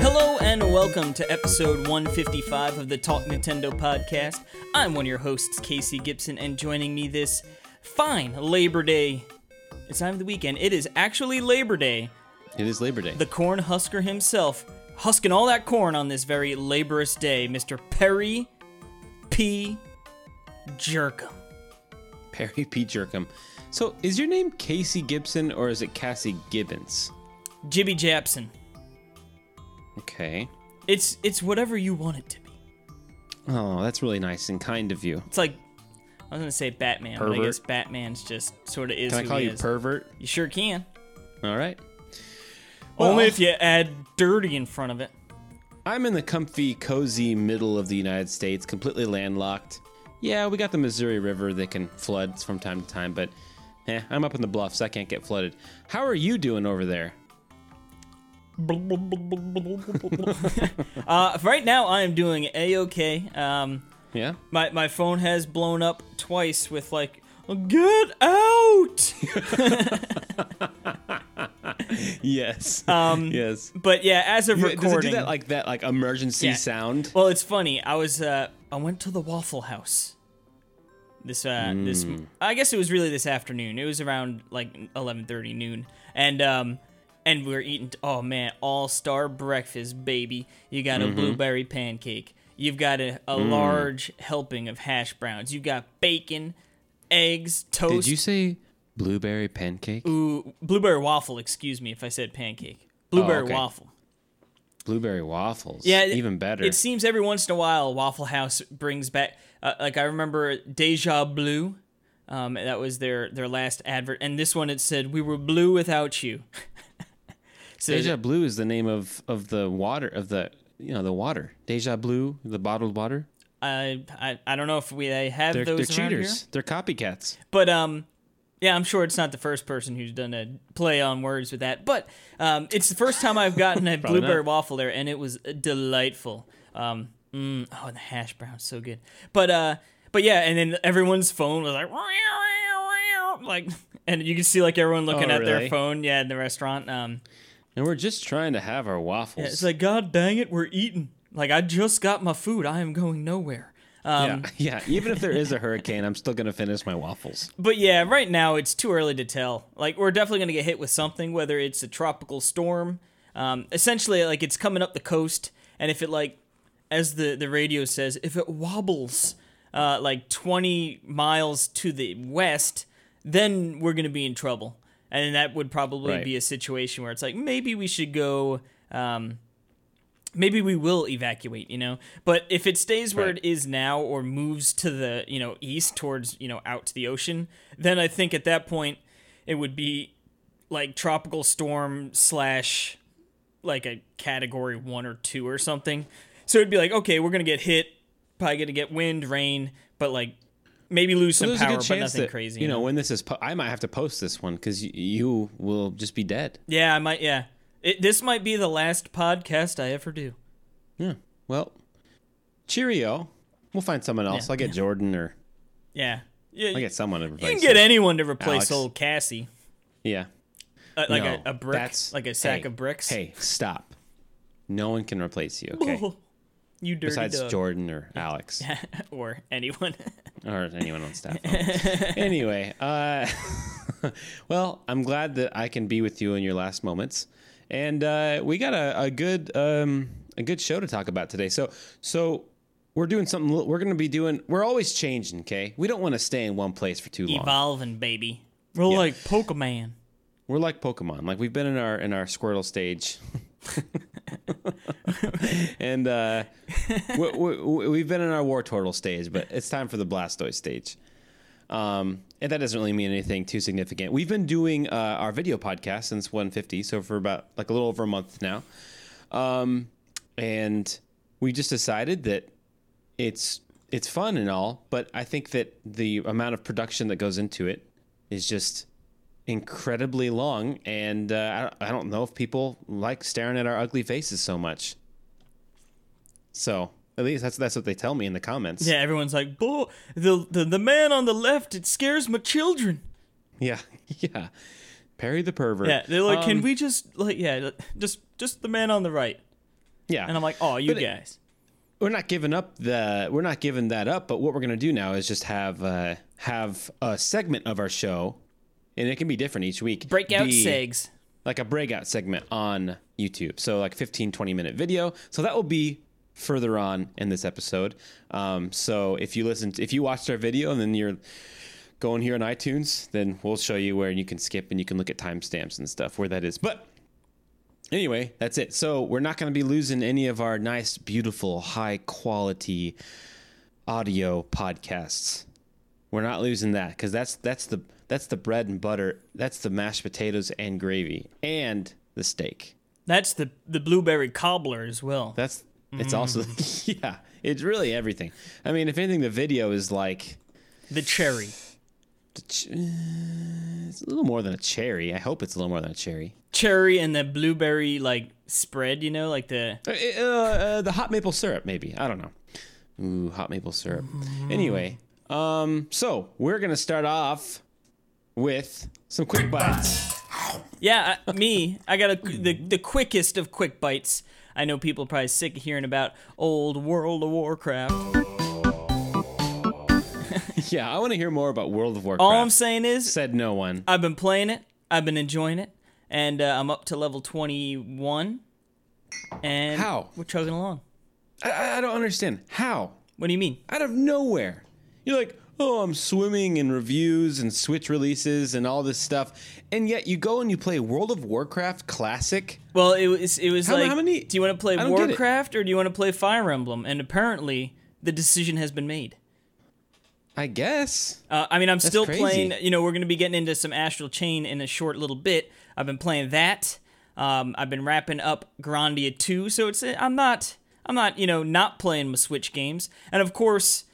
Hello and welcome to episode 155 of the Talk Nintendo podcast. I'm one of your hosts, Casey Gibson, and joining me this fine Labor Day. It's time of the weekend. It is actually Labor Day. It is Labor Day. The corn husker himself, husking all that corn on this very laborious day, Mr. Perry P. Jerkum. Perry P. Jerkum. So, is your name Casey Gibson or is it Cassie Gibbons? Jibby Japson. Okay. It's it's whatever you want it to be. Oh, that's really nice and kind of you. It's like I was gonna say Batman, but I guess Batman's just sort of is Can I call he you is. pervert? you sure can. All right. Only if you add dirty in front of it. I'm in the comfy, cozy middle of the United States, completely landlocked. Yeah, we got the Missouri River that can flood from time to time, but eh, I'm up in the bluffs. I can't get flooded. How are you doing over there? uh, right now, I am doing a okay. Um, Yeah? my my phone has blown up twice with like, get out. Yes. Um, yes. but yeah, as of Does it recording, do that like that like emergency Yeah. sound? well, it's funny. I was uh, I went to the Waffle House. This uh this Hmm. I guess it was really this afternoon. It was around like 11:30 noon, and um and we were eating. Oh man, all star breakfast, baby! You got Mm-hmm. a blueberry pancake. You've got a, a Mm. large helping of hash browns. You got bacon, eggs, toast. Did you say blueberry pancake? Ooh, blueberry waffle. Excuse me if I said pancake. Blueberry Oh, okay. waffle. Blueberry waffles. Yeah, even better. It seems every once in a while Waffle House brings back. Uh, like I remember Deja Blue. Um, that was their their last advert, and this one it said, "We were blue without you." so Deja Blue is the name of of the water of the you know the water. Deja Blue, the bottled water. I, I I don't know if we they have They're, those they're around here. cheaters. They're copycats. But um, yeah, I'm sure it's not the first person who's done a play on words with that. But um, it's the first time I've gotten a blueberry not. waffle there, and it was delightful. Um, mm, oh, and the hash brown's so good. But uh, but yeah, and then everyone's phone was like, like, and you can see like everyone looking Oh, at their phone, yeah, in the restaurant. Um, And we're just trying to have our waffles. yeah, it's like, God dang it, we're eating. Like I just got my food. I am going nowhere. Um, yeah, yeah. Even if there is a hurricane, I'm still gonna finish my waffles. But yeah, right now it's too early to tell. Like we're definitely gonna get hit with something, whether it's a tropical storm. Um, essentially, like it's coming up the coast, and if it like, as the the radio says, if it wobbles, uh, like 20 miles to the west, then we're gonna be in trouble, and that would probably Right. be a situation where it's like maybe we should go. Um, maybe we will evacuate, you know. But if it stays where Right. it is now or moves to the, you know, east towards, you know, out to the ocean, then I think at that point it would be like tropical storm slash like a category one or two or something. So it'd be like, okay, we're gonna get hit, probably gonna get wind, rain, but like maybe lose some power, but nothing that crazy. you know when this is. Po- I might have to post this one because you, you will just be dead. Yeah, I might. Yeah, it, this might be the last podcast I ever do. Yeah. Well, cheerio. We'll find someone else. Yeah, I'll get Jordan or Yeah, yeah. I'll get someone to you can get him. anyone to replace Alex. old Cassie. Yeah. Uh, like No, a, a brick, that's- like a sack hey, of bricks. Hey, stop. No one can replace you. Okay. you dirty Besides dog. Jordan or Alex or anyone. or anyone on staff. anyway, uh, well, I'm glad that I can be with you in your last moments, and uh, we got a, a good um, a good show to talk about today. So so we're doing something. We're going to be doing. We're always changing. Okay, we don't want to stay in one place for too long. Evolving, baby. We're like Pokemon. We're like Pokemon. Like we've been in our in our Squirtle stage. and uh, we, we've been in our Wartortle stage, but it's time for the Blastoise stage. Um, and that doesn't really mean anything too significant. We've been doing uh, our video podcast since 150, so for about like a little over a month now. Um, and we just decided that it's it's fun and all, but I think that the amount of production that goes into it is just incredibly long, and uh, I, I don't know if people like staring at our ugly faces so much. So at least that's that's what they tell me in the comments. Yeah, everyone's like, "Bull, the, the the man on the left, it scares my children." yeah, yeah. Perry the pervert. Yeah, they're like, can Um, we just like yeah, just just the man on the right, Yeah, and I'm like, oh, you But it- guys. we're not giving up the we're not giving that up but what we're going to do now is just have uh have a segment of our show and it can be different each week Breakout segs. like a breakout segment on youtube so like 15 20 minute video so that will be further on in this episode um so if you listen to, if you watched our video and then you're going here on itunes then we'll show you where you can skip and you can look at timestamps and stuff where that is but Anyway, that's it. So we're not going to be losing any of our nice, beautiful, high quality audio podcasts. We're not losing that because that's that's the that's the bread and butter. That's the mashed potatoes and gravy and the steak. That's the the blueberry cobbler as well. That's it's also yeah. It's really everything. I mean, if anything, the video is like The cherry. the ch- uh, it's a little more than a cherry. I hope it's a little more than a cherry. Cherry and the blueberry like spread, you know, like the Uh, uh, uh, the hot maple syrup, maybe. I don't know. Ooh, hot maple syrup. Anyway, um, so we're gonna start off with some quick bites. Yeah, I, me. I got a, the the quickest of quick bites. I know people are probably sick of hearing about old World of Warcraft. yeah, I want to hear more about World of Warcraft. All I'm saying is, Said no one. I've been playing it. I've been enjoying it, and uh, I'm up to level 21. And How? we're chugging along. I- I, I don't understand how. What do you mean? Out of nowhere, you're like, oh, I'm swimming in reviews and Switch releases and all this stuff, and yet you go and you play World of Warcraft Classic. Well, it was it was How- like, how many- do you want to play I don't get it. Warcraft or do you want to play Fire Emblem? And apparently, the decision has been made. I guess. Uh, I mean, I'm still crazy. playing. You know, we're going to be getting into some Astral Chain in a short little bit. I've been playing that. Um, I've been wrapping up Grandia 2, so it's I'm not I'm not you know not playing my Switch games. And of course,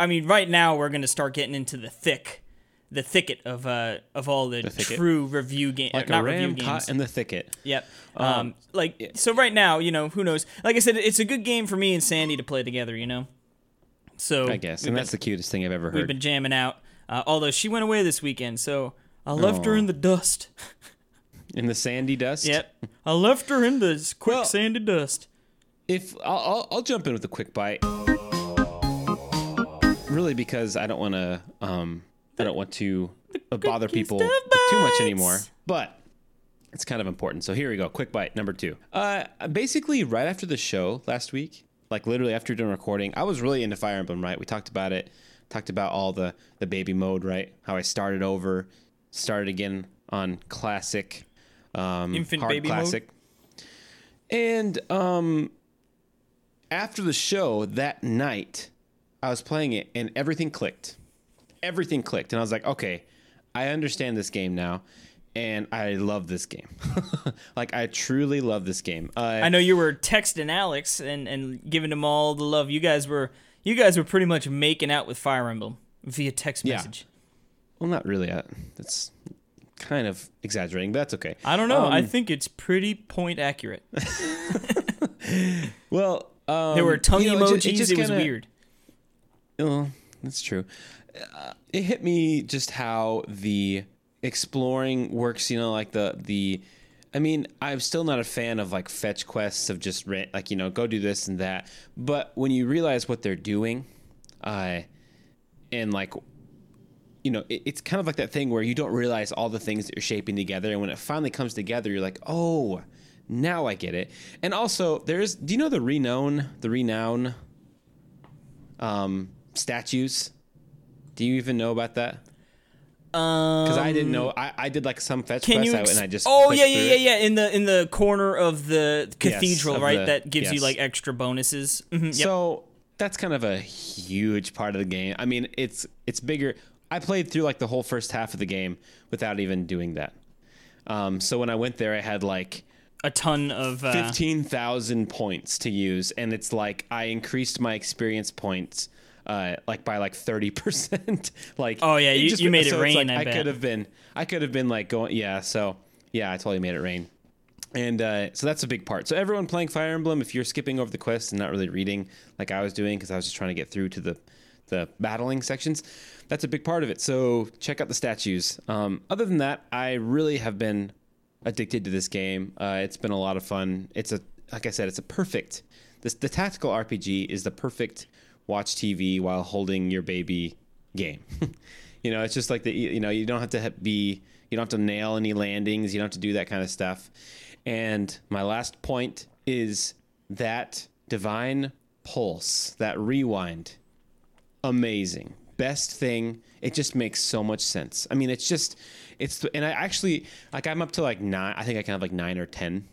I mean, right now we're going to start getting into the thick, the thicket of uh of all the, thicket. true review games, Like not review games. caught in the thicket. Yep. Um, like so right now, you know, who knows? Like I said, it's a good game for me and Sandy to play together. You know. So I guess, and been- that's the cutest thing I've ever heard. We've been jamming out. Uh, although she went away this weekend, so I left her in the dust. in the sandy dust. Yep, I left her in the quick Well- sandy dust. If I'll, I'll, I'll jump in with a quick bite. Really, because I don't want to. Um, I don't want to uh, bother people too much anymore. But it's kind of important. So here we go. Quick bite number two. Uh, basically, right after the show last week, like literally after done recording, I was really into Fire Emblem. Right, we talked about it. Talked about all the the baby mode. Right, how I started over, started again on classic, um, Infant baby mode? And um, after the show that night, I was playing it and everything clicked. Everything clicked. And I was like, okay, I understand this game now. And I love this game. like, I truly love this game. Uh, I know you were texting Alex and, and giving him all the love. You guys were you guys were pretty much making out with Fire Emblem via text Yeah. message. well, not really. That's kind of exaggerating, but that's okay. I don't know. I Um, think it's pretty point accurate. Well, um, There were tongue you know, emojis. it ju- it just it was kinda- weird. Oh, that's true. Uh, it hit me just how the exploring works. You know, like the the. I mean, I'm still not a fan of like fetch quests of just like you know, go do this and that. But when you realize what they're doing, uh, and like, you know, it, it's kind of like that thing where you don't realize all the things that you're shaping together, and when it finally comes together, you're like, oh, now I get it. And also, there's, do you know the renown, the renown, um, statues? Do you even know about that? Because I didn't know. I, I did like some fetch out, Ex- and I just oh yeah, yeah, yeah, it. yeah. In the in the corner of the cathedral, of right? the- that gives you like extra bonuses. Mhm, yep. So that's kind of a huge part of the game. I mean, it's it's bigger. I played through like the whole first half of the game without even doing that. Um, so when I went there, I had like a ton of uh, fifteen thousand points to use, and it's like I increased my experience points. Uh, like by like thirty percent. like Oh, yeah, you- just- you made it so it's rain, Like I I could have been. I could have been like going. Yeah. So yeah, I totally made it rain. And uh, so that's a big part. So everyone playing Fire Emblem, if you're skipping over the quest and not really reading like I was doing, because I was just trying to get through to the the battling sections. That's a big part of it. So check out the statues. Um, other than that, I really have been addicted to this game. Uh, it's been a lot of fun. It's a like I said, it's a perfect. This the tactical RPG is the perfect watch TV while holding your baby game. you know, it's just like the you know you don't have to be you don't have to nail any landings. You don't have to do that kind of stuff. And my last point is that divine pulse, that rewind, amazing. Best thing. It just makes so much sense. I mean, it's just, it's, and I actually, like, I'm up to like nine, I think I can have like nine or 10.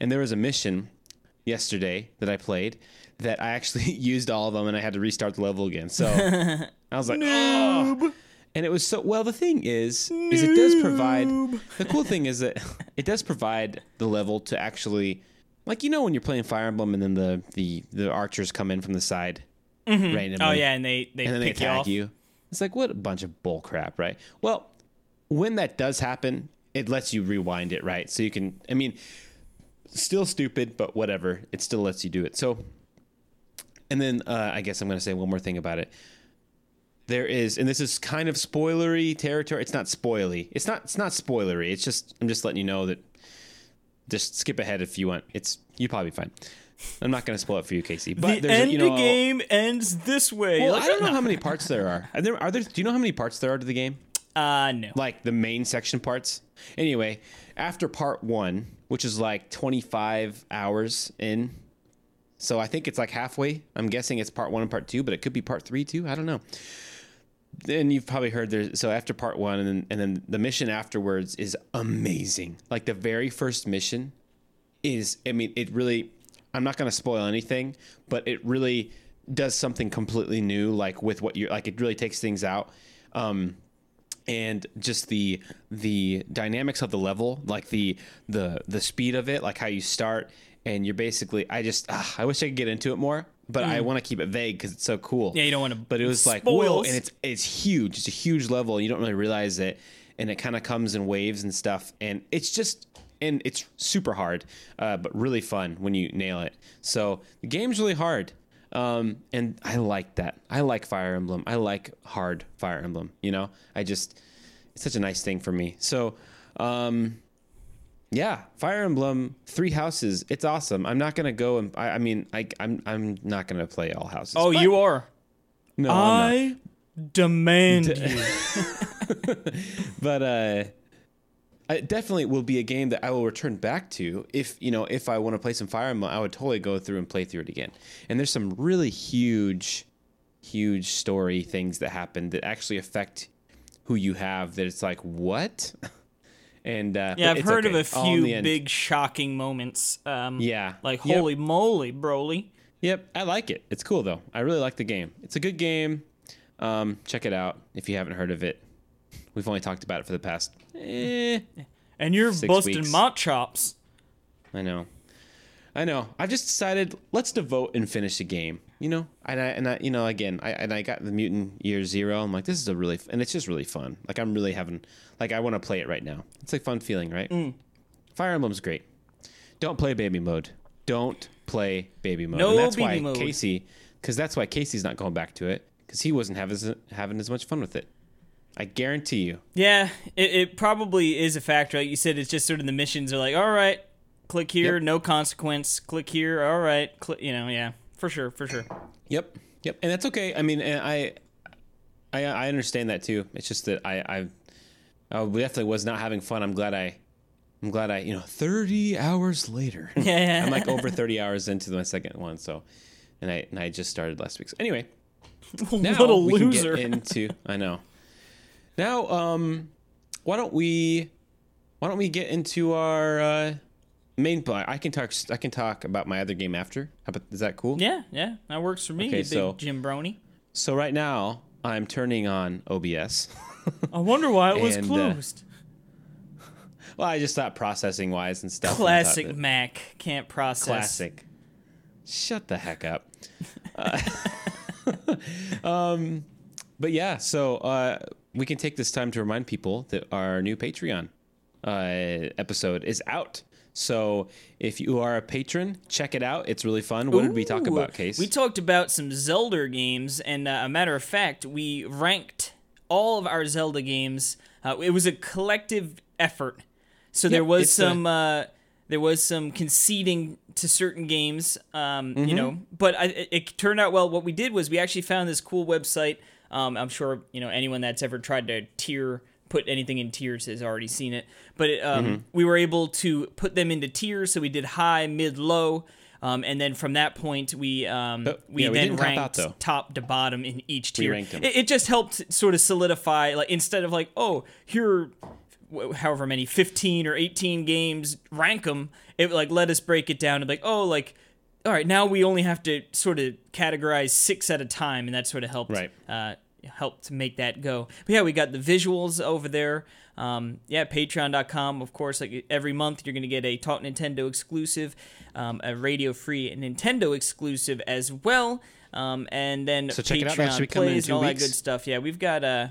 And there was a mission yesterday that I played that I actually used all of them and I had to restart the level again. So I was like, oh. And it was so well. The thing is, is it does provide. The cool thing is that it does provide the level to actually, like you know, when you're playing Fire Emblem and then the the the archers come in from the side mm-hmm. oh, randomly. Oh yeah, and they they and then they you attack off. you. It's like what a bunch of bull crap, right? Well, when that does happen, it lets you rewind it, right? So you can. I mean, still stupid, but whatever. It still lets you do it. So, and then uh, I guess I'm going to say one more thing about it. There is, and this is kind of spoilery territory. It's not spoily. It's not. It's not spoilery. It's just. I'm just letting you know that. Just skip ahead if you want. It's you probably fine. I'm not going to spoil it for you, Casey. But the there's a- end you know, game ends this way. Well, Like, I don't know how many parts there are. Are there? Are there? Do you know how many parts there are to the game? Uh, no. like the main section parts. Anyway, after part one, which is like 25 hours in, so I think it's like halfway. I'm guessing it's part one and part two, but it could be part three too. I don't know. Then you've probably heard there's so after part one and then, and then the mission afterwards is amazing. Like the very first mission is, I mean, it really. I'm not going to spoil anything, but it really does something completely new. Like with what you're like, it really takes things out. Um, and just the the dynamics of the level like the the the speed of it like how you start and you're basically i just ah, i wish i could get into it more but i want to keep it vague because it's so cool Mm. Yeah, you don't wanna but it was like whoa and it's it's huge it's a huge level and you don't really realize it and it kind of comes in waves and stuff and it's just and it's super hard uh, but really fun when you nail it so the game's really hard um, and I like that. I like Fire Emblem. I like hard Fire Emblem. You know, I just it's such a nice thing for me. So, um, yeah, Fire Emblem Three Houses. It's awesome. I'm not gonna go and I, I mean I I'm I'm not gonna play all houses. oh, you are. no. I demand you. but uh it definitely will be a game that I will return back to if you know if I want to play some Fire Emblem. I would totally go through and play through it again. And there's some really huge, huge story things that happen that actually affect who you have. That it's like what? And uh, Yeah, I've it's heard okay. of a few big shocking moments. Um, Yeah. Like Yep. holy moly, Broly. Yep, I like it. It's cool though. I really like the game. It's a good game. Um, check it out if you haven't heard of it. We've only talked about it for the past. Eh, And you're busting weeks. my chops. I know. I know. I've just decided let's devote and finish the game. You know, and I and I, you know, again, I and I got the mutant year zero. I'm like, this is a really, f- and it's just really fun. Like I'm really having, like I want to play it right now. It's a fun feeling, right? Mm. Fire Emblem's great. Don't play baby mode. Don't play baby mode. No and that's baby why mode. Casey, because that's why Casey's not going back to it because he wasn't having as, having as much fun with it. I guarantee you. Yeah, it, it probably is a factor. Like you said, it's just sort of the missions are like, all right, click here, Yep. no consequence. Click here, all right. Click, you know, yeah, for sure, for sure. Yep, yep, and that's okay. I mean, I, I, I understand that too. It's just that I, I, I definitely was not having fun. I'm glad I, I'm glad I, you know, 30 hours later. Yeah. I'm like over 30 hours into my second one. So, and I, and I just started last week. So anyway, now what a we can loser. get into. I know. Now, um, why don't we, why don't we get into our uh, main part? I can talk. I can talk about my other game after. How about is that cool? yeah, yeah, that works for me. Okay, so- Jim Brony. So right now I'm turning on OBS. I wonder why it was And, uh, closed. well, I just thought processing wise and stuff. and Classic that- Mac can't process. Classic. Shut the heck up. Uh, um, but yeah, so uh, we can take this time to remind people that our new Patreon uh, episode is out. So if you are a patron, check it out. It's really fun. What did we talk about, Case? We talked about some Zelda games, and uh, a matter of fact, we ranked all of our Zelda games. Uh, it was a collective effort, so there was a- some uh, there was some conceding to certain games, um, Mm-hmm. you know. But I, it, it turned out well. What we did was we actually found this cool website. Um, I'm sure you know anyone that's ever tried to tier put anything in tiers has already seen it. But it, um, Mm-hmm. we were able to put them into tiers. So we did high, mid, low. Um, and then from that point, we um, we yeah, then out, ranked though. top to bottom in each tier. It, it just helped sort of solidify, like instead of like, oh, here, are however many, fifteen or eighteen games, rank them. It like let us break it down to like, oh, like, all right, now we only have to sort of categorize six at a time, and that sort of helped. Right. Uh, helped to make that go. But yeah, we got the visuals over there. Um, yeah, patreon.com, of course, like every month you're going to get a Talk Nintendo exclusive, um, a radio free Nintendo exclusive as well. Um, and then So check it Patreon out. That should be coming in plays and all weeks. that good stuff. Yeah, we've got uh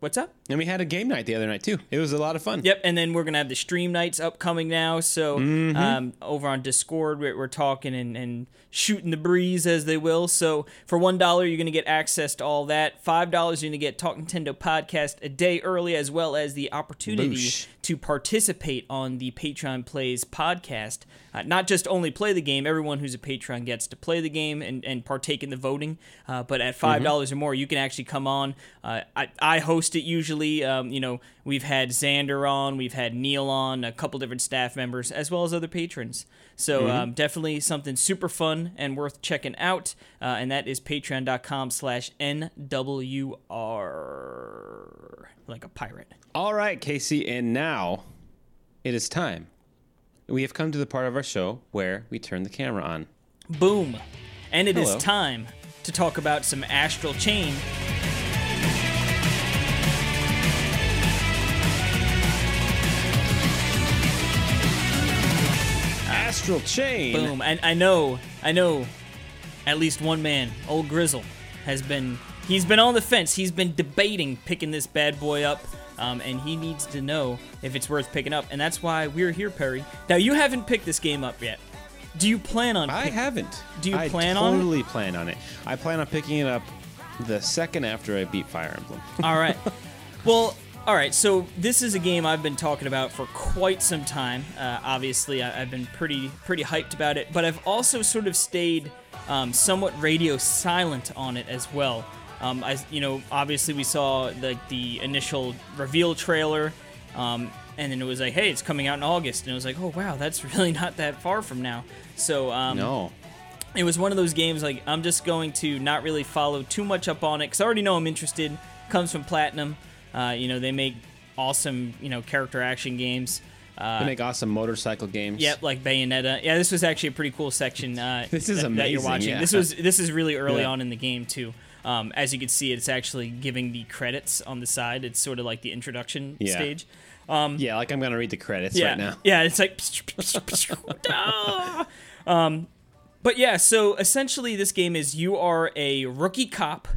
what's up? and we had a game night the other night too. It was a lot of fun. Yep, and then we're gonna have the stream nights upcoming now. So Mm-hmm. um, over on Discord, we're, we're talking and, and shooting the breeze as they will. So for one dollar, you're gonna get access to all that. Five dollars, you're gonna get Talk Nintendo podcast a day early, as well as the opportunity Boosh. To participate on the Patreon Plays podcast. Uh, not just only play the game, everyone who's a Patreon gets to play the game and, and partake in the voting. Uh, but at $5 or more, you can actually come on. Uh, I, I host it usually. Um, you know, we've had Xander on, we've had Neil on, a couple different staff members, as well as other patrons. So um, definitely something super fun and worth checking out. Uh, and that is patreon.com slash NWR. Like a pirate. All right, Casey, and now it is time. We have come to the part of our show where we turn the camera on. Boom. And it is Hello. time to talk about some Astral Chain. Astral Chain. Boom. And I know, I know at least one man, old Grizzle, has been he's been on the fence. He's been debating picking this bad boy up. Um, and he needs to know if it's worth picking up, and that's why we're here, Perry. Now you haven't picked this game up yet. Do you plan on? I pick- haven't. Do you I plan on it? totally plan on it. I plan on picking it up the second after I beat Fire Emblem. All right. Well, all right. So this is a game I've been talking about for quite some time. Uh, obviously, I, I've been pretty pretty hyped about it, but I've also sort of stayed um, somewhat radio silent on it as well. Um, I, you know, obviously we saw the the initial reveal trailer, um, and then it was like, hey, it's coming out in August, and it was like, oh wow, that's really not that far from now. So um, no. it was one of those games like I'm just going to not really follow too much up on it because I already know I'm interested. Comes from Platinum, uh, you know they make awesome you know character action games. Uh, They make awesome motorcycle games. Yep, like Bayonetta. Yeah, this was actually a pretty cool section. Uh, This is that, that you're watching. yeah. This was this is really early Yeah. on in the game too. Um, as you can see, it's actually giving the credits on the side. It's sort of like the introduction Yeah. stage. Yeah, like I'm gonna read the credits yeah, right now. Yeah, it's like. Um, but yeah, so essentially, this game is you are a rookie cop,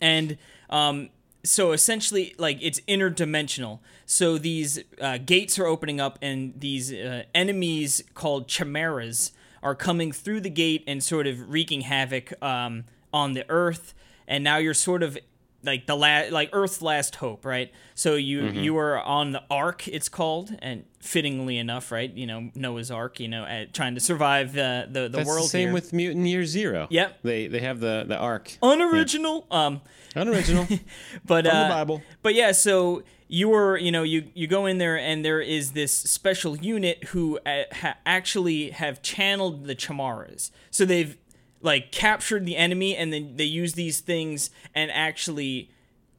and um, so essentially, like it's interdimensional. So these uh, gates are opening up, and these uh, enemies called chimeras are coming through the gate and sort of wreaking havoc um, on the Earth. And now you're sort of like the last, like Earth's last hope, right? So you Mm-hmm. you are on the Ark, it's called, and fittingly enough, right? You know Noah's Ark, you know, at, trying to survive uh, the the That's world the same here. with Mutant Year Zero. Yep. They they have the the Ark. unoriginal. Um, Unoriginal. but From the uh, Bible. But yeah, so you were, you know, you you go in there and there is this special unit who uh, ha- actually have channeled the Chimeras. So they've like captured the enemy and then they use these things and actually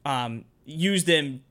um, use them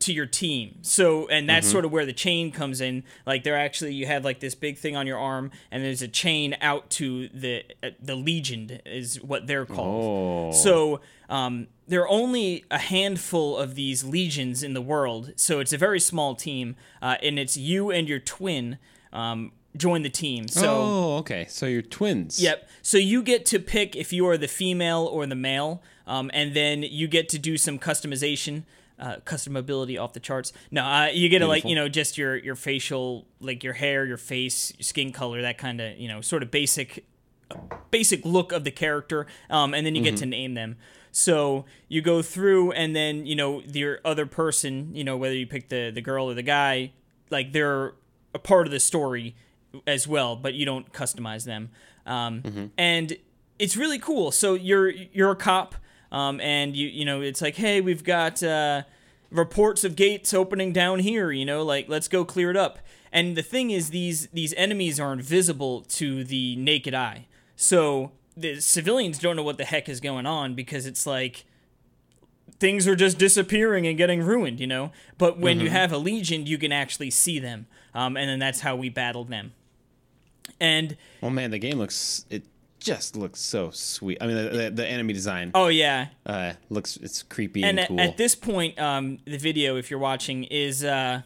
to your team. So, and that's sort of where the chain comes in. Like, they're actually you have like this big thing on your arm, and there's a chain out to the uh, the Legion is what they're called. Oh. So, um, there are only a handful of these legions in the world, so it's a very small team, uh, and it's you and your twin um, join the team. So. oh, okay. So you're twins. Yep. So you get to pick if you are the female or the male, um, and then you get to do some customization. uh, customability off the charts. No, uh, you get to like Beautiful. you know just your your facial, like your hair, your face, your skin color, that kind of you know sort of basic basic look of the character, um, and then you get to name them. So you go through, and then you know your other person, you know whether you pick the the girl or the guy, like they're a part of the story as well, but you don't customize them. Um, And it's really cool. So you're you're a cop, um, and you you know it's like, hey, we've got uh, reports of gates opening down here. You know, like let's go clear it up. And the thing is, these these enemies are invisible to the naked eye. So the civilians don't know what the heck is going on because it's like things are just disappearing and getting ruined, you know. But when you have a legion, you can actually see them, um, and then that's how we battled them. And Oh man, the game looks it just looks so sweet. I mean, the, the, the enemy design oh yeah, uh, looks it's creepy and and, at, cool. at this point, um, the video, if you're watching, is uh,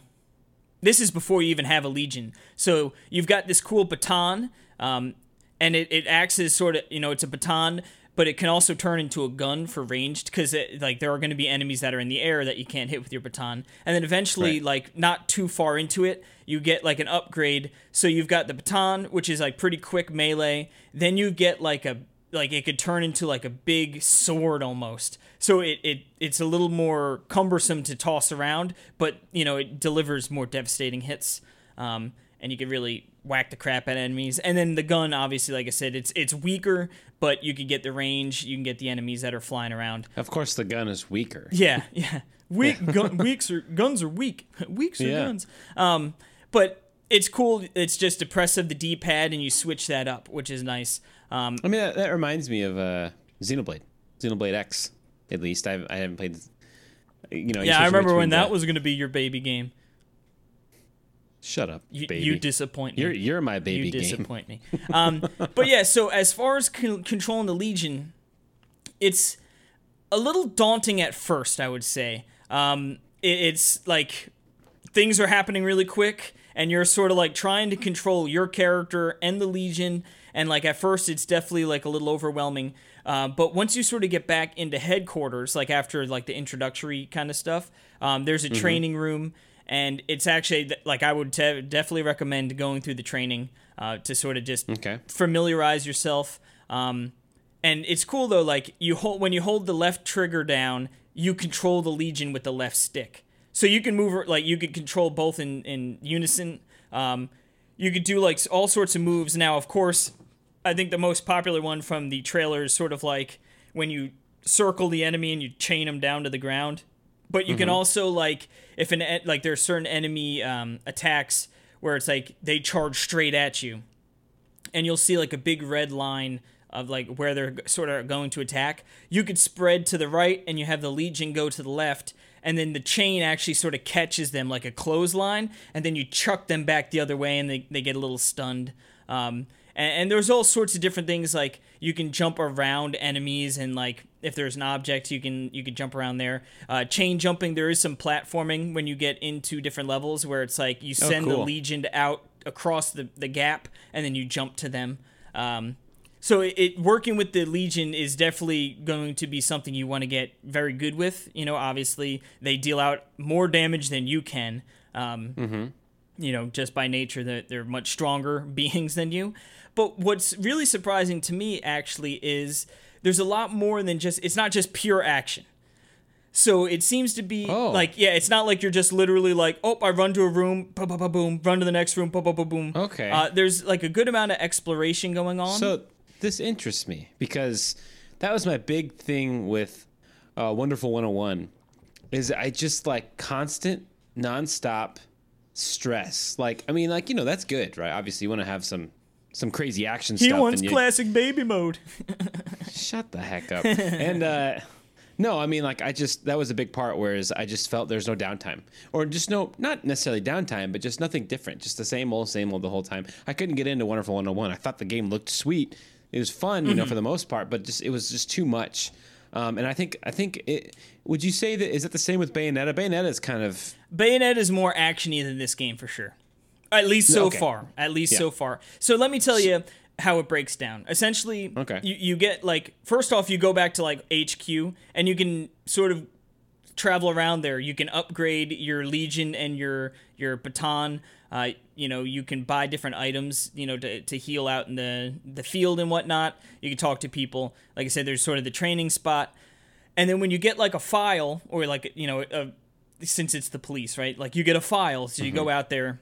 this is before you even have a legion. So you've got this cool baton, um, and it, it acts as sort of you know it's a baton, but it can also turn into a gun for ranged because like there are going to be enemies that are in the air that you can't hit with your baton, and then eventually Right. like not too far into it, you get like an upgrade. So you've got the baton, which is like pretty quick melee. Then you get like a like it could turn into like a big sword almost. So it, it it's a little more cumbersome to toss around, but you know it delivers more devastating hits, um, and you can really whack the crap at enemies. And then the gun, obviously, like I said, it's it's weaker, but you can get the range, you can get the enemies that are flying around. of course, the gun is weaker. Yeah, yeah. Weak gun, weaks are guns are weak. Weaks are Yeah. guns. Um, but it's cool. It's just depressive the D pad, and you switch that up, which is nice. Um, I mean, that, that reminds me of uh, Xenoblade, Xenoblade X. At least I, I haven't played. You know, you yeah, I remember when between that was going to be your baby game. Shut up, You, baby. you disappoint me. You're you're my baby you game. disappoint me. Um, but yeah, so as far as con- controlling the Legion, it's a little daunting at first, I would say. Um, it, it's like things are happening really quick, and you're sort of like trying to control your character and the Legion. And like at first, it's definitely like a little overwhelming. Uh, but once you sort of get back into headquarters, like after like the introductory kind of stuff, um, there's a training room, and it's actually like I would te- definitely recommend going through the training uh, to sort of just Okay. familiarize yourself. Um, and it's cool though, like you hold when you hold the left trigger down, you control the Legion with the left stick. So you can move like you could control both in in unison. Um, you could do like all sorts of moves. Now, of course, I think the most popular one from the trailer is sort of like when you circle the enemy and you chain them down to the ground. But you can also like if an like there are certain enemy um, attacks where it's like they charge straight at you, and you'll see like a big red line of like where they're sort of going to attack. You could spread to the right, and you have the Legion go to the left, and then the chain actually sort of catches them like a clothesline, and then you chuck them back the other way, and they, they get a little stunned. Um, and, and there's all sorts of different things like you can jump around enemies and like if there's an object you can you can jump around there uh, chain jumping there is some platforming when you get into different levels where it's like you send the cool. legion out across the, the gap and then you jump to them um, so it, it working with the legion is definitely going to be something you want to get very good with you know obviously they deal out more damage than you can um, you know, just by nature that they're much stronger beings than you. But what's really surprising to me actually is there's a lot more than just it's not just pure action. So it seems to be Oh. like yeah, it's not like you're just literally like, oh, I run to a room, ba ba ba boom, run to the next room, ba ba ba boom. Okay. Uh, there's like a good amount of exploration going on. So this interests me because that was my big thing with uh, Wonderful 101 is I just like constant nonstop stress. Like I mean like you know that's good, right? Obviously you want to have some some crazy action he stuff He wants and you, classic baby mode. shut the heck up. and uh no, I mean like I just that was a big part whereas I just felt there's no downtime. Or just no not necessarily downtime, but just nothing different. Just the same old same old the whole time. I couldn't get into Wonderful 101. I thought the game looked sweet. It was fun, you know, for the most part, but just it was just too much. Um, and I think I think it would you say that is it the same with Bayonetta? Bayonetta is kind of Bayonetta is more actiony than this game for sure. At least so Okay. far. At least Yeah. so far. So let me tell you how it breaks down. Essentially, Okay. you, you get like first off you go back to like HQ and you can sort of travel around there. You can upgrade your legion and your your baton. Uh, you know, you can buy different items, you know, to, to heal out in the the field and whatnot. You can talk to people. Like I said, there's sort of the training spot, and then when you get like a file or like you know, a, since it's the police, right? Like you get a file, so you go out there.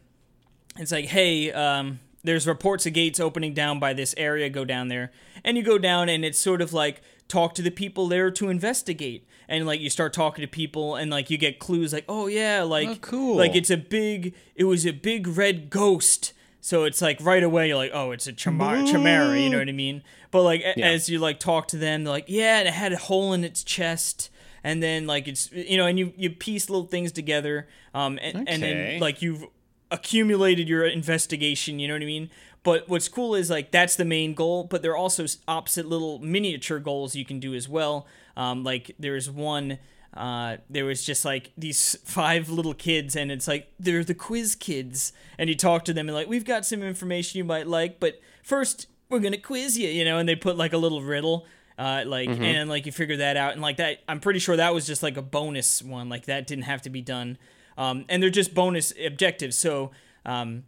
It's like, hey, um, there's reports of gates opening down by this area. Go down there, and you go down, and it's sort of like talk to the people there to investigate. And like you start talking to people and like you get clues like oh yeah like Oh, cool. like it's a big it was a big red ghost. So it's like right away you're like oh it's a chimera, chimera you know what i mean? But like Yeah. as you like talk to them they're like yeah and it had a hole in its chest. And then like it's you know and you you piece little things together. Um and, and then like you've accumulated your investigation you know what i mean? But what's cool is like that's the main goal but there are also opposite little miniature goals you can do as well. Um like there's one uh, there was just like these five little kids, and it's like they're the quiz kids, and you talk to them and like we've got some information you might like, but first we're gonna quiz you, you know, and they put like a little riddle, uh, like and like you figure that out, and like that, I'm pretty sure that was just like a bonus one, like that didn't have to be done, um, and they're just bonus objectives, so um,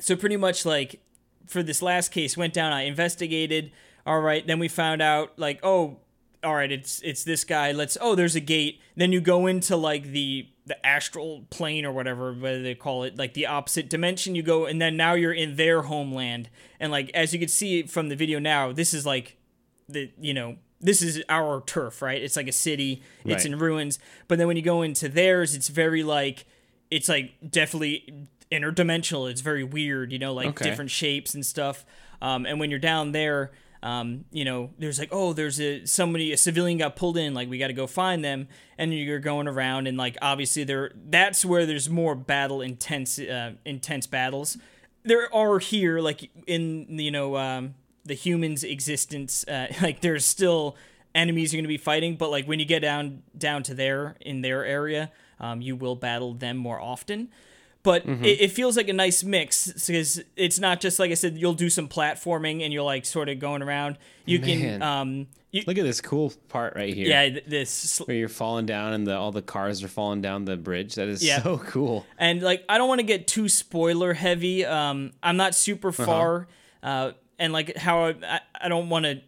so pretty much like for this last case went down i investigated all right then we found out like oh all right it's it's this guy let's oh there's a gate. Then you go into like the the astral plane or whatever whether they call it like the opposite dimension you go and then now you're in their homeland. And like as you can see from the video now this is like the you know this is our turf right? It's like a city. It's Right. in ruins. But then when you go into theirs it's very like it's like definitely interdimensional. It's very weird you know like Okay. different shapes and stuff. Um, and when you're down there um, you know there's like oh there's a somebody a civilian got pulled in like we got to go find them. And you're going around and like obviously there that's where there's more battle intense uh, intense battles. There are here like in you know um, the humans existence uh, like there's still enemies you're going to be fighting but like when you get down down to there in their area um, you will battle them more often but Mm-hmm. it, it feels like a nice mix because it's not just like i said you'll do some platforming and you're like sort of going around you can um you, Look at this cool part right here. yeah th- this Where you're falling down and the, all the cars are falling down the bridge. That is Yeah. so cool. and like I don't want to get too spoiler heavy. Um, I'm not super far, uh, and like how I, I, don't want to.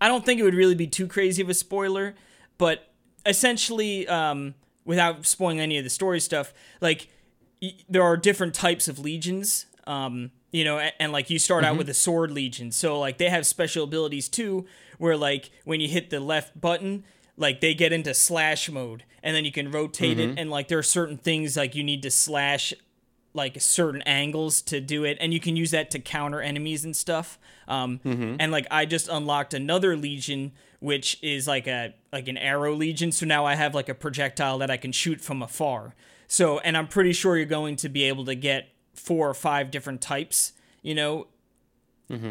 I don't think it would really be too crazy of a spoiler, but essentially, um, without spoiling any of the story stuff, like y- there are different types of legions. Um, you know, and, and like you start out with a sword legion, so like they have special abilities too, where like when you hit the left button, like they get into slash mode, and then you can rotate it, and like there are certain things like you need to slash like certain angles to do it and you can use that to counter enemies and stuff. Um and like i just unlocked another legion which is like a like an arrow legion. So now i have like a projectile that i can shoot from afar. So and i'm pretty sure you're going to be able to get four or five different types you know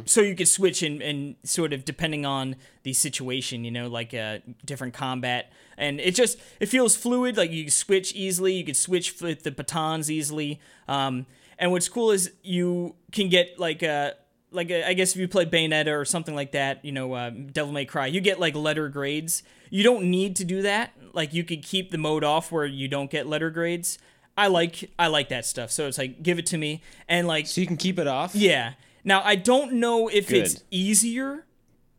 so you could switch and, and sort of depending on the situation you know like uh, different combat and it just it feels fluid like you switch easily you could switch with the batons easily um, and what's cool is you can get like a like a, I guess if you play Bayonetta or something like that, you know, uh, Devil May Cry, you get like letter grades. You don't need to do that. Like you could keep the mode off where you don't get letter grades. I like I like that stuff. So it's like give it to me and like So you can keep it off. yeah. Now I don't know if it's easier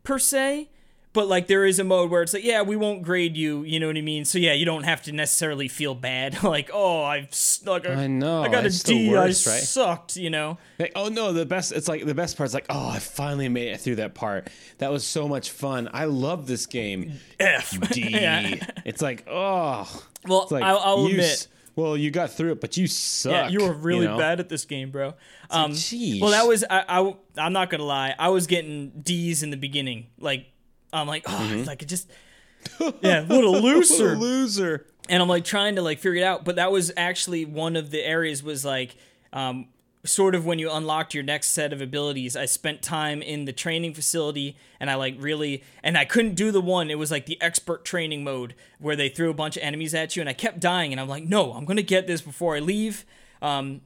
per se, but like there is a mode where it's like, yeah, we won't grade you, you know what I mean? So yeah, you don't have to necessarily feel bad like, oh, I've stuck a, I know, I got a the worst, I right? sucked, you know. Like, oh no, the best. It's like the best part's like, oh, I finally made it through that part. That was so much fun. I love this game. F. D. Yeah. It's like, oh, Well, like I'll, I'll admit, well, you got through it, but you suck. yeah, you were really know? bad at this game, bro. Um, well, that was I, I. I'm not gonna lie, I was getting D's in the beginning. Like, I'm like, oh, Mm-hmm. like it just, yeah, what a What loser. a loser. and I'm like trying to like figure it out. But that was actually one of the areas was like um, sort of when you unlocked your next set of abilities. I spent time in the training facility, and I like really and I couldn't do the one. It was like the expert training mode where they threw a bunch of enemies at you, and I kept dying. And I'm like, no, I'm gonna get this before I leave. Um,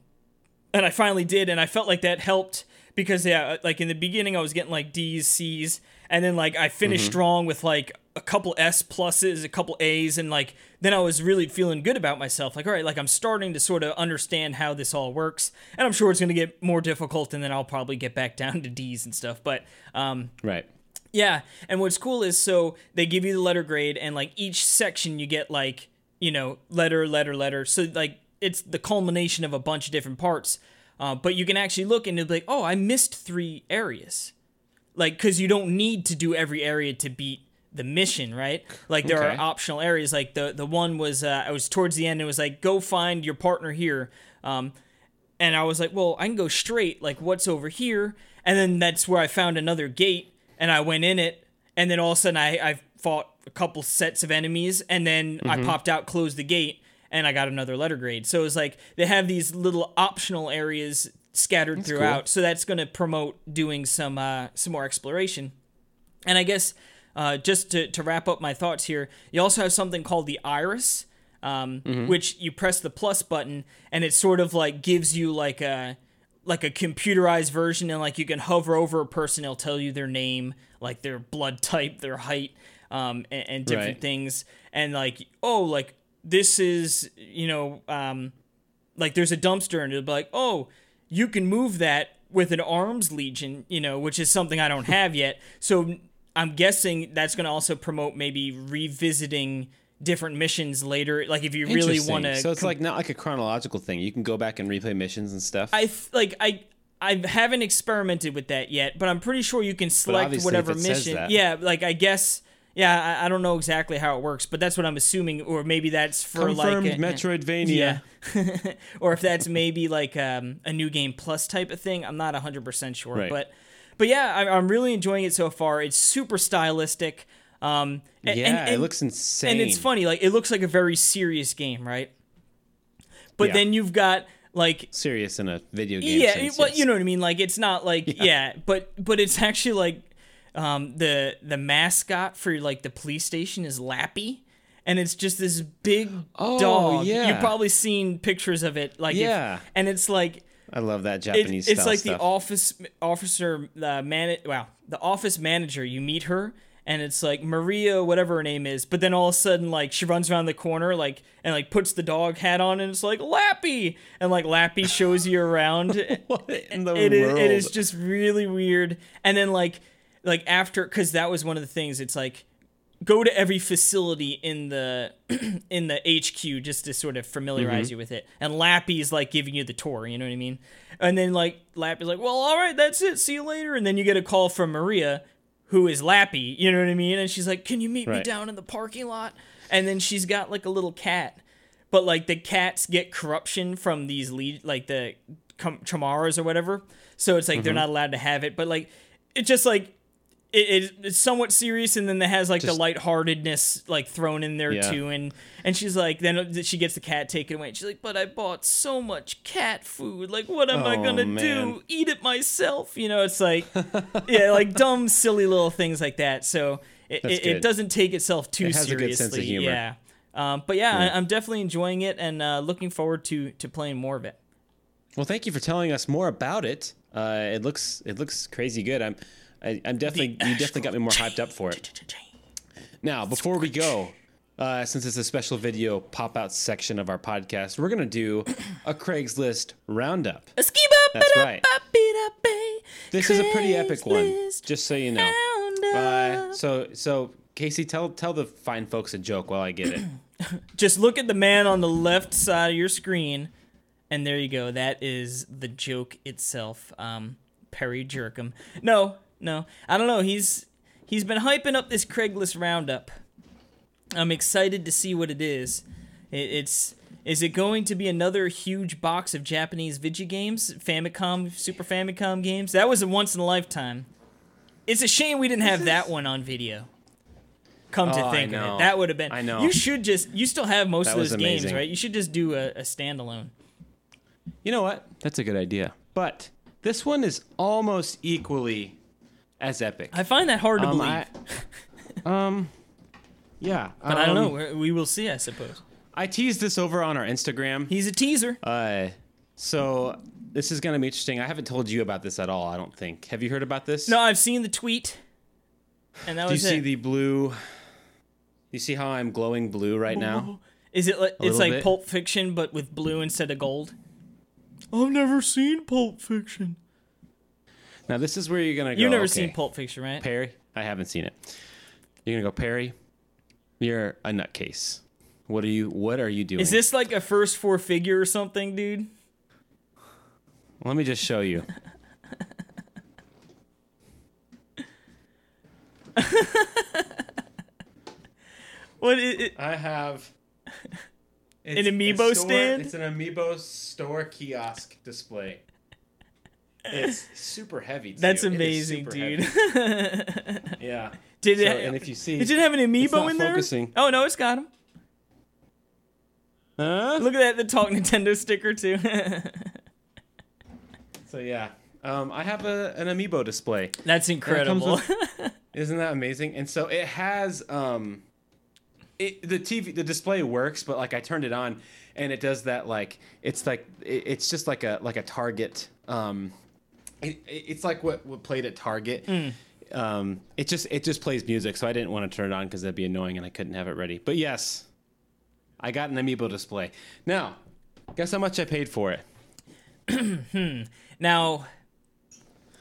and I finally did, and I felt like that helped because yeah, like in the beginning I was getting like D's, C's, and then like I finished strong with like a couple S pluses, a couple A's, and like then I was really feeling good about myself. Like, all right, like I'm starting to sort of understand how this all works, and I'm sure it's going to get more difficult, and then I'll probably get back down to D's and stuff. But um, Right. yeah, and what's cool is so they give you the letter grade, and like each section you get like you know letter, letter, letter. So like it's the culmination of a bunch of different parts. Uh, but you can actually look and it'll be like, oh, I missed three areas, like because you don't need to do every area to beat the mission, right? Like there Okay. are optional areas. Like the the one was uh, I was towards the end. It was like go find your partner here. Um, and I was like, well, I can go straight. Like, what's over here? And then that's where I found another gate, and I went in it. And then all of a sudden, I, I fought a couple sets of enemies, and then I popped out, closed the gate, and I got another letter grade. So it's like they have these little optional areas scattered throughout. So that's going to promote doing some uh, some more exploration. And I guess uh, just to, to wrap up my thoughts here, you also have something called the iris, um, which you press the plus button, and it sort of like gives you like a like a computerized version, and like you can hover over a person, it'll tell you their name, like their blood type, their height, um, and, and different Right. things, and like oh, like this is you know um, like there's a dumpster and it'll be like, oh, you can move that with an arms legion, you know, which is something I don't have yet. So I'm guessing that's going to also promote maybe revisiting different missions later. Like if you really want to, So it's like not like a chronological thing. You can go back and replay missions and stuff. I th- like I. I haven't experimented with that yet, but I'm pretty sure you can select whatever if it says mission. Yeah, like I guess. Yeah, I, I don't know exactly how it works, but that's what I'm assuming, or maybe that's for Confirmed like a- Metroidvania. Yeah. or if that's maybe like um, a new game plus type of thing. I'm not 100% sure. Right. But but yeah, I, I'm really enjoying it so far. It's super stylistic. Um, a- Yeah, and, and, it looks insane. And it's funny. Like, it looks like a very serious game, right? But Yeah. then you've got like serious in a video game. yeah, sense, well, yes. you know what I mean. Like it's not like yeah, but but it's actually like um, the the mascot for like the police station is Lappy, and it's just this big Oh, dog. yeah. You've probably seen pictures of it. Like if- Yeah. and it's like I love that it, Japanese it's like stuff. the office officer uh, the man wow the office manager you meet her and it's like maria whatever her name is but then all of a sudden like she runs around the corner like and like puts the dog hat on and it's like lappy and like lappy shows you around what in the it is, world? it is just really weird and then like like after because that was one of the things it's like go to every facility in the in the HQ just to sort of familiarize you with it. And Lappy's like giving you the tour, you know what I mean? And then like Lappy's like, "Well, all right, that's it. See you later." And then you get a call from Maria, who is Lappy, you know what I mean? And she's like, "Can you meet me down in the parking lot?" And then she's got like a little cat. But like the cats get corruption from these lead like the com- Chimeras or whatever. So it's like Mm-hmm. they're not allowed to have it, but like it just like it, it, it's somewhat serious and then it has like Just- the lightheartedness like thrown in there Yeah. too and and she's like then she gets the cat taken away and she's like but i bought so much cat food like what am i Oh, gonna man. do eat it myself you know it's like yeah like dumb silly little things like that so it, it, it doesn't take itself too It has a seriously good sense of humor. yeah um, but yeah, I, i'm definitely enjoying it and uh, looking forward to to playing more of it Well, thank you for telling us more about it. Uh, it looks it looks crazy good. I'm I, I'm definitely you definitely got me more hyped up for it. Now, before we go, uh, since it's a special video pop out section of our podcast, we're gonna do a Craigslist roundup. That's right. This is a pretty epic one, just so you know. Uh, so so Casey, tell tell the fine folks a joke while I get it. Just look at the man on the left side of your screen, and there you go. That is the joke itself. Um, Perry Jerkum. No, no, I don't know. He's he's been hyping up this Craigslist roundup. I'm excited to see what it is. It, it's is it going to be another huge box of Japanese video games, Famicom, Super Famicom games? That was a once in a lifetime. It's a shame we didn't have that one on video. Come to Oh, think of it, that would have been. I know. You should just. You still have most That of those games, right? You should just do a, a standalone. You know what? That's a good idea. But this one is almost equally as epic. I find that hard to Um, believe, I- um, yeah, but I don't know. um, We- We will see, I suppose. I teased this over on our Instagram. He's a teaser. Uh, so this is gonna be interesting. I haven't told you about this at all. I don't think. Have you heard about this? No, I've seen the tweet, and that Do you was see the blue You see how I'm glowing blue right now? Is it like it's like bit. Pulp Fiction but with blue instead of gold? I've never seen Pulp Fiction. Now this is where you're gonna go. You've never okay, seen Pulp Fiction, right? Perry. I haven't seen it. You're gonna go Perry. You're a nutcase. What are you? What are you doing? Is this like a first four figure or something, dude? Let me just show you. What is it? I have An amiibo stand? It's an amiibo store kiosk display. It's super heavy. Too. That's amazing, dude. Yeah. Did So, it? and if you see, Did it have an amiibo in there? focusing. Oh no, it's got him. Huh? Look at that, the Talk Nintendo sticker too. So yeah, um, I have a, an amiibo display. That's incredible. Isn't that amazing? And so it has um, it, the TV, the display works, but like I turned it on, and it does that like it's like it, it's just like a like a Target. Um, it, it- it's like what what played at Target. Hmm. Um, it just it just plays music, so I didn't want to turn it on because that'd be annoying, and I couldn't have it ready. But yes, I got an amiibo display. Now, guess how much I paid for it? now,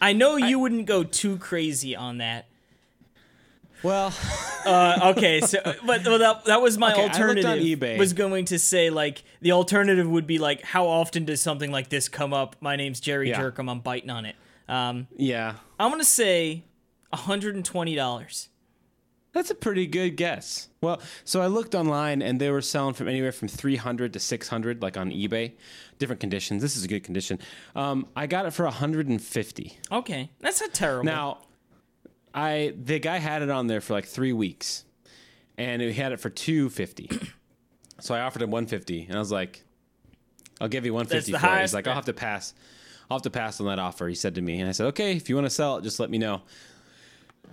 I know you wouldn't go too crazy on that. Well, Uh, okay, so but well, that, that was my Okay, I looked on alternative. eBay. Was going to say like the alternative would be like how often does something like this come up? My name's Jerry Yeah. Jerkum. I'm biting on it. Um, yeah, I'm gonna say hundred and twenty dollars. That's a pretty good guess. Well, so I looked online and they were selling from anywhere from 300 to 600 like on eBay. Different conditions. This is a good condition. Um, I got it for 150. Okay, that's not terrible. Now, I the guy had it on there for like 3 weeks and he had it for 250. so I offered him 150 and I was like I'll give you 150 the for it. He's like I'll have to pass. I'll have to pass on that offer. He said to me and I said, "Okay, if you want to sell it, just let me know."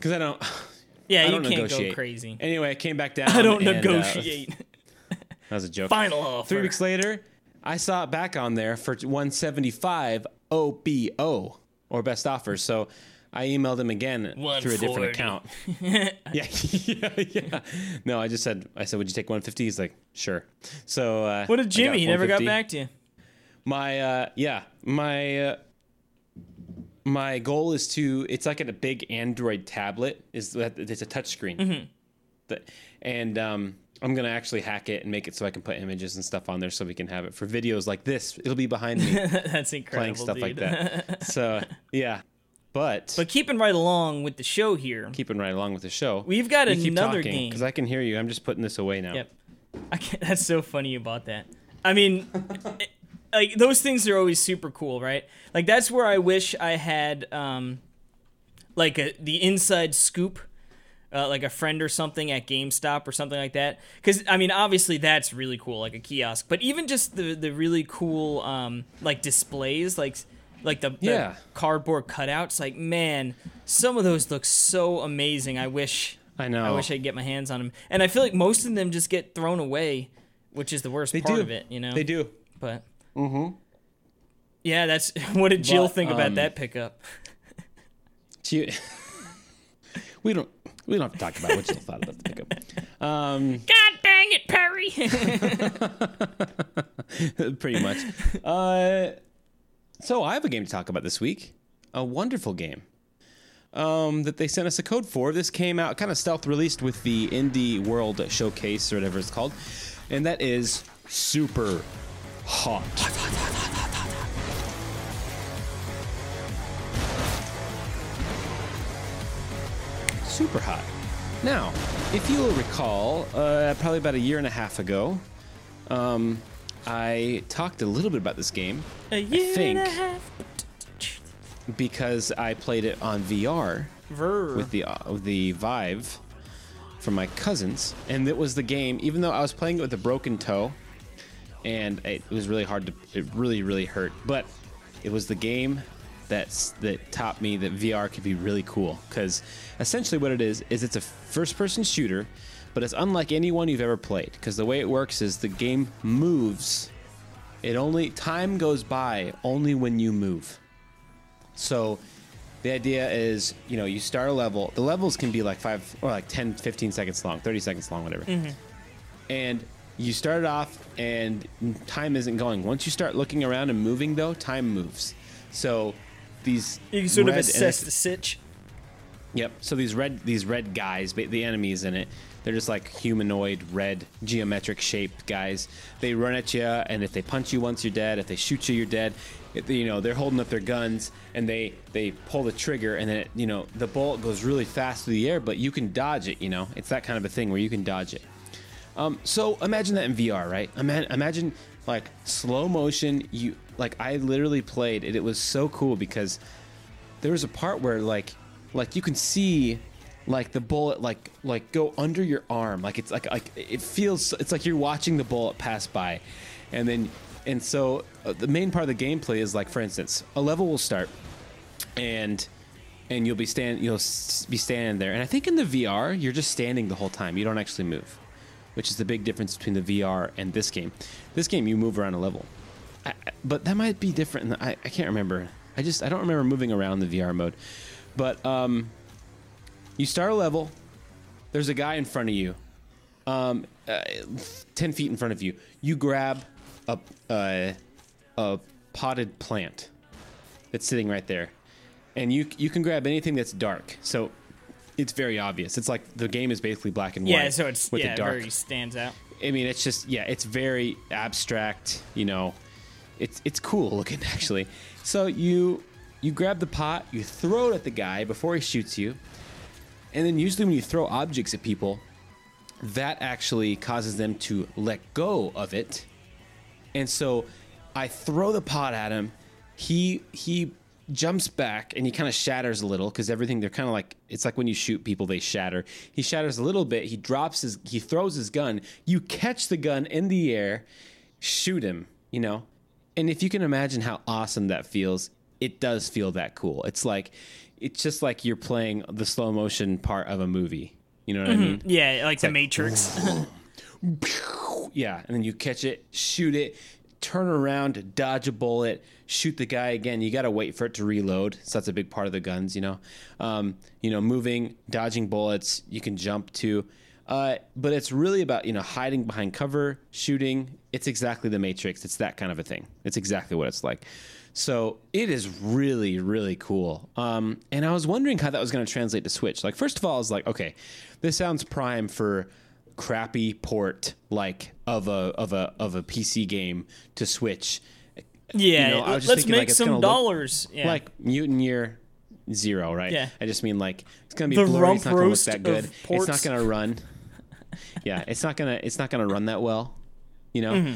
Cuz I don't yeah, I you don't can't negotiate. go crazy. Anyway, I came back down. I don't and, uh, negotiate. that was a joke. Final offer. Three weeks later, I saw it back on there for 175 OBO or best offer. So I emailed him again through a different account. yeah, yeah, yeah. No, I just said, I said, would you take 150? He's like, sure. So uh, What did Jimmy? He never got back to you. My uh, yeah, my uh, my goal is to. It's like a big Android tablet. Is that it's a touchscreen. Mm-hmm. That and um, I'm gonna actually hack it and make it so I can put images and stuff on there, so we can have it for videos like this. It'll be behind me That's incredible, playing stuff like that. So yeah, but, But keeping right along with the show here, keeping right along with the show. we've got you keep another talking game. because I can hear you. I'm just putting this away now. Yep. I can't, that's so funny you bought that. I mean, it- like those things are always super cool, right? Like that's where I wish I had um like a the inside scoop uh, like a friend or something at GameStop or something like that. Because I mean, obviously that's really cool, like a kiosk. But even just the the really cool um, like displays, like like the, the Yeah. cardboard cutouts. Like man, some of those look so amazing. I wish I know. I wish I could get my hands on them. And I feel like most of them just get thrown away, which is the worst They part do. of it. You know. They do. But. Mm-hmm. Yeah, that's what did Jill But, think about um, that pickup? She, we don't. We don't have to talk about what you thought about the pickup. Um, God dang it, Perry! pretty much. Uh, so I have a game to talk about this week. A wonderful game um, that they sent us a code for. This came out kind of stealth released with the Indie World Showcase or whatever it's called, and that is Super Hot. Super Hot. Now, if you'll recall, uh, probably about a year and a half ago, um, I talked a little bit about this game a year and a think- half. because I played it on VR Ver. with the uh, the Vive from my cousins, and it was the game. Even though I was playing it with a broken toe, and it was really hard to, it really really hurt. But it was the game that's that taught me that VR could be really cool. Because essentially, what it is is it's a first-person shooter, but it's unlike anyone you've ever played. Because the way it works is the game moves. It only time goes by only when you move. So the idea is, you know, you start a level. The levels can be like five or like 10, 15 seconds long, 30 seconds long, whatever. Mm-hmm. And you start it off, and time isn't going. Once you start looking around and moving, though, time moves. So these You can sort of assess the sitch. Yep. So these red these red guys, the enemies in it, they're just like humanoid red geometric shaped guys. They run at you, and if they punch you once, you're dead. If they shoot you, you're dead. They- you know they're holding up their guns, and they they pull the trigger, and then it, you know the bullet goes really fast through the air, but you can dodge it. You know, it's that kind of a thing where you can dodge it. Um, so imagine that in VR, right? Ima- Imagine like slow motion. You like I literally played it. It was so cool because there was a part where like like you can see like the bullet like like go under your arm. Like it's like like it feels it's like you're watching the bullet pass by. And then and so uh, the main part of the gameplay is like for instance a level will start and and you'll be stand you'll be standing there. And i think in the vr you're just standing the whole time. You don't actually move which is the big difference between the vr and this game. This game you move around a level. I, but that might be different. I, I can't remember. I just i don't remember moving around the vr mode. But um you start a level there's a guy in front of you um uh, 10 feet in front of you you grab a uh, a potted plant that's sitting right there and you you can grab anything that's dark so it's very obvious it's like the game is basically black and white Yeah, so it's with yeah, the dark very stands out. I mean, it's just yeah, it's very abstract. You know, it's it's cool looking actually. So you you grab the pot, you throw it at the guy before he shoots you, and then usually when you throw objects at people, that actually causes them to let go of it. And so I throw the pot at him. He he jumps back and he kind of shatters a little because everything they're kind of like it's like when you shoot people they shatter. He shatters a little bit. He drops his he throws his gun. You catch the gun in the air, shoot him. You know, and if you can imagine how awesome that feels, it does feel that cool. It's like it's just like you're playing the slow motion part of a movie. You know what I mean? Yeah, like the like- Matrix. Yeah, and then you catch it, shoot it, turn around, dodge a bullet, shoot the guy again. You got to wait for it to reload. So that's a big part of the guns, you know. Um, you know, moving, dodging bullets. You can jump too. Uh, but it's really about you know hiding behind cover, shooting. It's exactly the Matrix. It's that kind of a thing. It's exactly what it's like. So it is really, really cool. Um, and I was wondering how that was going to translate to Switch. Like, first of all, I was like, okay, this sounds prime for crappy port like of a of a of a PC game to Switch. yeah, know, was just let's thinking, make like, some dollars. yeah. Like Mutant Year Zero, right? Yeah. I just mean like it's gonna be The blurry. It's not gonna look that good. It's not gonna run. yeah, it's not gonna it's not gonna run that well. You know. Mm-hmm.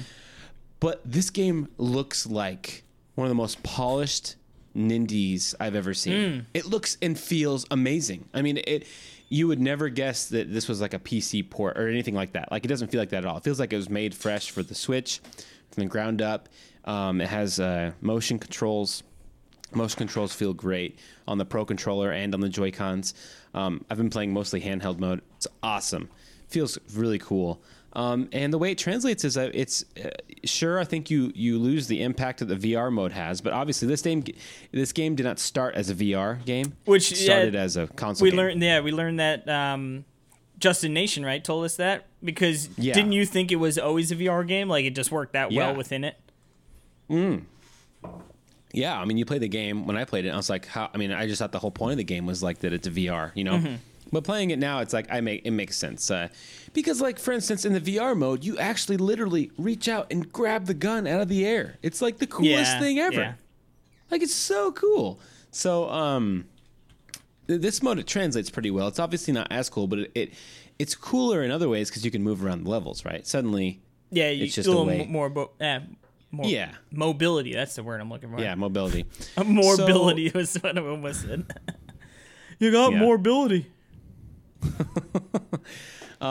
But this game looks like one of the most polished Nindies I've ever seen. Mm. It looks and feels amazing. I mean, it. You would never guess that this was like a PC port or anything like that. Like it doesn't feel like that at all. It feels like it was made fresh for the Switch, from the ground up. Um, it has uh, motion controls. Motion controls feel great on the Pro controller and on the Joy Cons. Um, I've been playing mostly handheld mode. It's awesome. Feels really cool. Um, and the way it translates is uh, it's uh, sure I think you you lose the impact that the VR mode has, but obviously this game this game did not start as a VR game. Which, It yeah, started as a console. we game. learned yeah we learned that um justin nation right told us that because Yeah. didn't you think it was always a vr game like it just worked that well within it Yeah, I mean, you play the game. When I played it, I was like, how? I mean, I just thought the whole point of the game was like that it's a VR, you know. Mm-hmm. But playing it now, it's like I make it makes sense uh, because, like, for instance, in the VR mode, you actually literally reach out and grab the gun out of the air. It's like the coolest Yeah, thing ever. yeah. Like, it's so cool. So, um, th- this mode it translates pretty well. It's obviously not as cool, but it, it it's cooler in other ways because you can move around the levels, right? Suddenly, yeah you, It's just a little way- more bo- eh, more Yeah. mobility that's the word i'm looking for yeah, mobility. mobility was what i almost said you got Yeah. mobility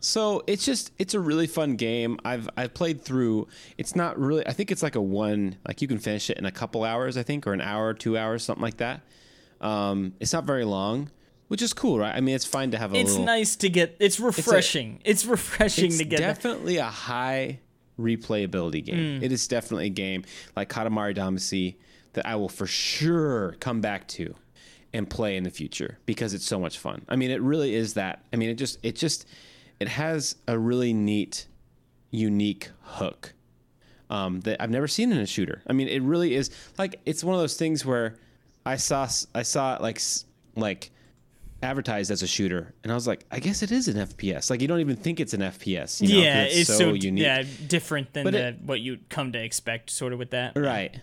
So it's just it's a really fun game. I've I've played through. It's not really. I think it's like a one. Like you can finish it in a couple hours. I think, or an hour, two hours, something like that. Um, it's not very long, which is cool, right? I mean, it's fine to have a it's little. nice to get it's refreshing it's, refreshing It's to get that. definitely a high replayability game. Hmm. It is definitely a game like Katamari Damacy, that I will for sure come back to and play in the future because it's so much fun. I mean, it really is that. I mean, it just it just it has a really neat, unique hook um, that I've never seen in a shooter. I mean, it really is like it's one of those things where I saw I saw it like like advertised as a shooter, and I was like, I guess it is an FPS. Like you don't even think it's an FPS. You know, yeah, it's, so, unique. yeah different than the, it- what you'd come to expect, sort of with that. Right.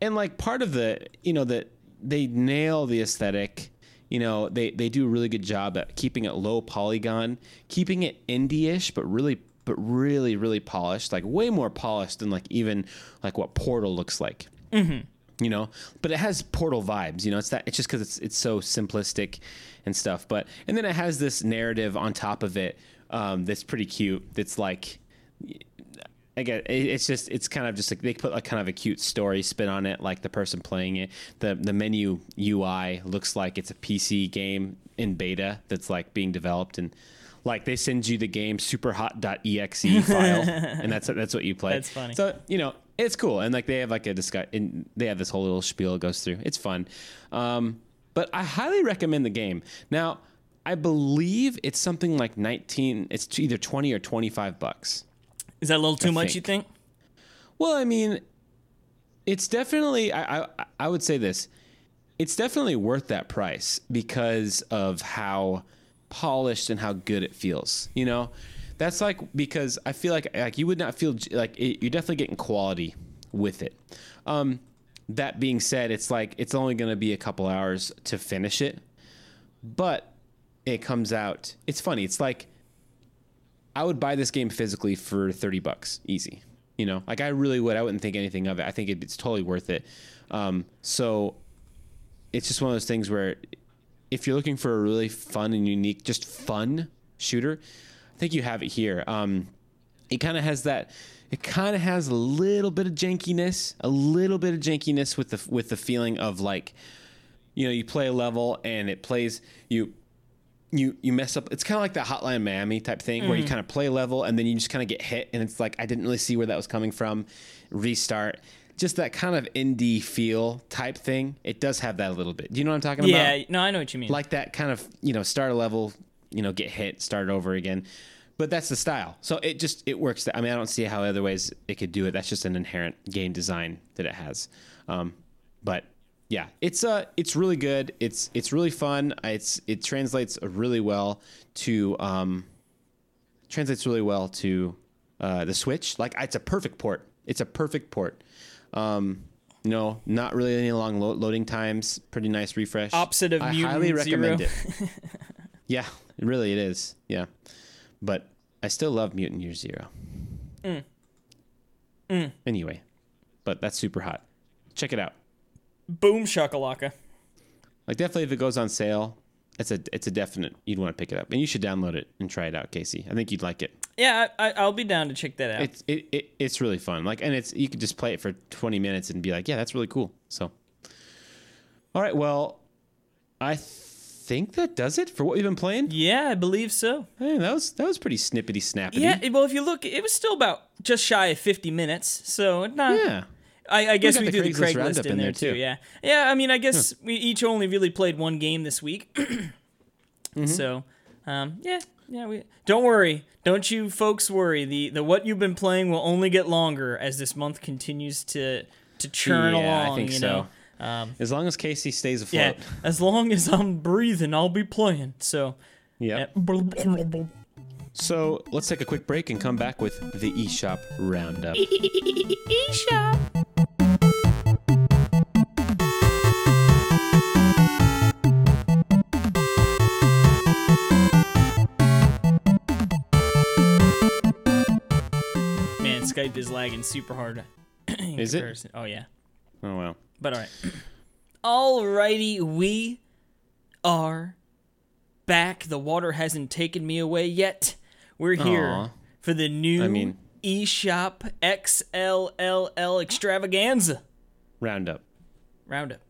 And like part of the, you know, that they nail the aesthetic. You know, they they do a really good job at keeping it low polygon, keeping it indie-ish, but really but really really polished, like way more polished than like even like what Portal looks like. Mm-hmm. You know, but it has Portal vibes. You know, it's that it's just because it's it's so simplistic and stuff. But and then it has this narrative on top of it um, that's pretty cute. That's like I get it, it's just it's kind of just like they put like kind of a cute story spin on it, like the person playing it. The the menu UI looks like it's a PC game in beta that's like being developed and like they send you the game superhot.exe file and that's that's what you play. That's funny. So, you know, it's cool and like they have like a discuss and they have this whole little spiel it goes through. It's fun. Um but I highly recommend the game. Now, I believe it's something like 19 it's either 20 or 25 bucks. Is that a little too I much? think. You think? Well, I mean, it's definitely. I, I I would say this. It's definitely worth that price because of how polished and how good it feels. You know, that's like because I feel like like you would not feel like it, you're definitely getting quality with it. Um, that being said, it's like it's only going to be a couple hours to finish it, but it comes out. It's funny. It's like I would buy this game physically for 30 bucks, easy. You know, like I really would. I wouldn't think anything of it. I think it, it's totally worth it. Um, so it's just one of those things where if you're looking for a really fun and unique, just fun shooter, I think you have it here. Um, it kind of has that. It kind of has a little bit of jankiness, a little bit of jankiness with the with the feeling of like, you know, you play a level and it plays you you you mess up. It's kind of like that Hotline Miami type thing where you kind of play level and then you just kind of get hit and it's like I didn't really see where that was coming from. Restart. Just that kind of indie feel type thing. It does have that a little bit. Do you know what I'm talking about? Yeah. No, I know what you mean. like that kind of you know start a level you know get hit start over again but that's the style so it just it works i mean i don't see how other ways it could do it that's just an inherent game design that it has um, but yeah it's uh it's really good it's it's really fun it's it translates really well to um translates really well to uh, the switch like it's a perfect port it's a perfect port um no, not really any long lo- loading times. Pretty nice refresh. Opposite of I Mutant highly recommend Zero. it. Yeah, really it is. Yeah, but I still love Mutant Year Zero. Mm. Anyway, but that's super hot. Check it out. Boom shakalaka. Like definitely, if it goes on sale, it's a it's a definite. You'd want to pick it up, and you should download it and try it out, Casey. I think you'd like it. Yeah, I, I, I'll be down to check that out. It's it, it it's really fun. Like, and it's you could just play it for twenty minutes and be like, yeah, that's really cool. So, all right, well, I think that does it for what we've been playing. yeah, I believe so. Hey, that was that was pretty snippety snappity. Yeah, well, if you look, it was still about just shy of 50 minutes. So, not, yeah. I, I guess got we, the do the Craigslist Craigslist in, in there, there, too. too. Yeah, yeah. I mean, I guess we each only really played one game this week, Mm-hmm. so um, yeah, yeah. We don't worry, don't you folks worry. The the what you've been playing will only get longer as this month continues to to churn Yeah, I think you so. know, um, As long as Casey stays afloat. yeah. afloat. As long as I'm breathing, I'll be playing. So. Yep. yeah. So let's take a quick break and come back with the eShop roundup. Man, Skype is lagging super hard. in Is it? Oh yeah. Oh wow. But all right. Alrighty, we are back. The water hasn't taken me away yet. We're here Aw. for the new I mean- eShop XLLL extravaganza Roundup. roundup.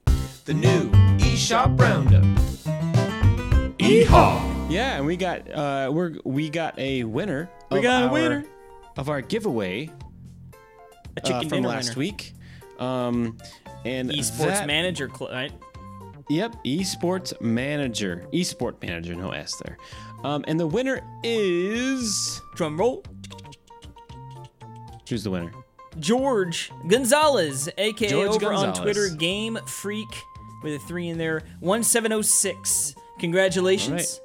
The new eShop Roundup. Ehaw! Yeah, and we got uh we're we got a winner. We got a our- winner. Of our giveaway A uh, from last winner. week. Um, and Esports that- manager, cl- right? Yep, esports manager, esport manager, no S there. Um, and the winner is Drum roll. who's the winner? George Gonzalez, aka George over on Twitter, Game Freak with a three in there. One seven zero six. Congratulations.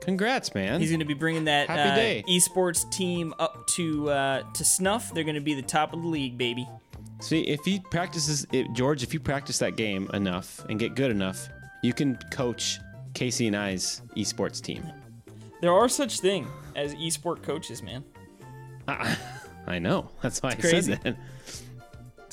Congrats, man. He's going to be bringing that Happy uh, day. esports team up to uh, to snuff. They're going to be the top of the league, baby. See, if he practices, it, George, if you practice that game enough and get good enough, you can coach Casey and I's esports team. There are such thing as esport coaches, man. I know. That's why I crazy. said that.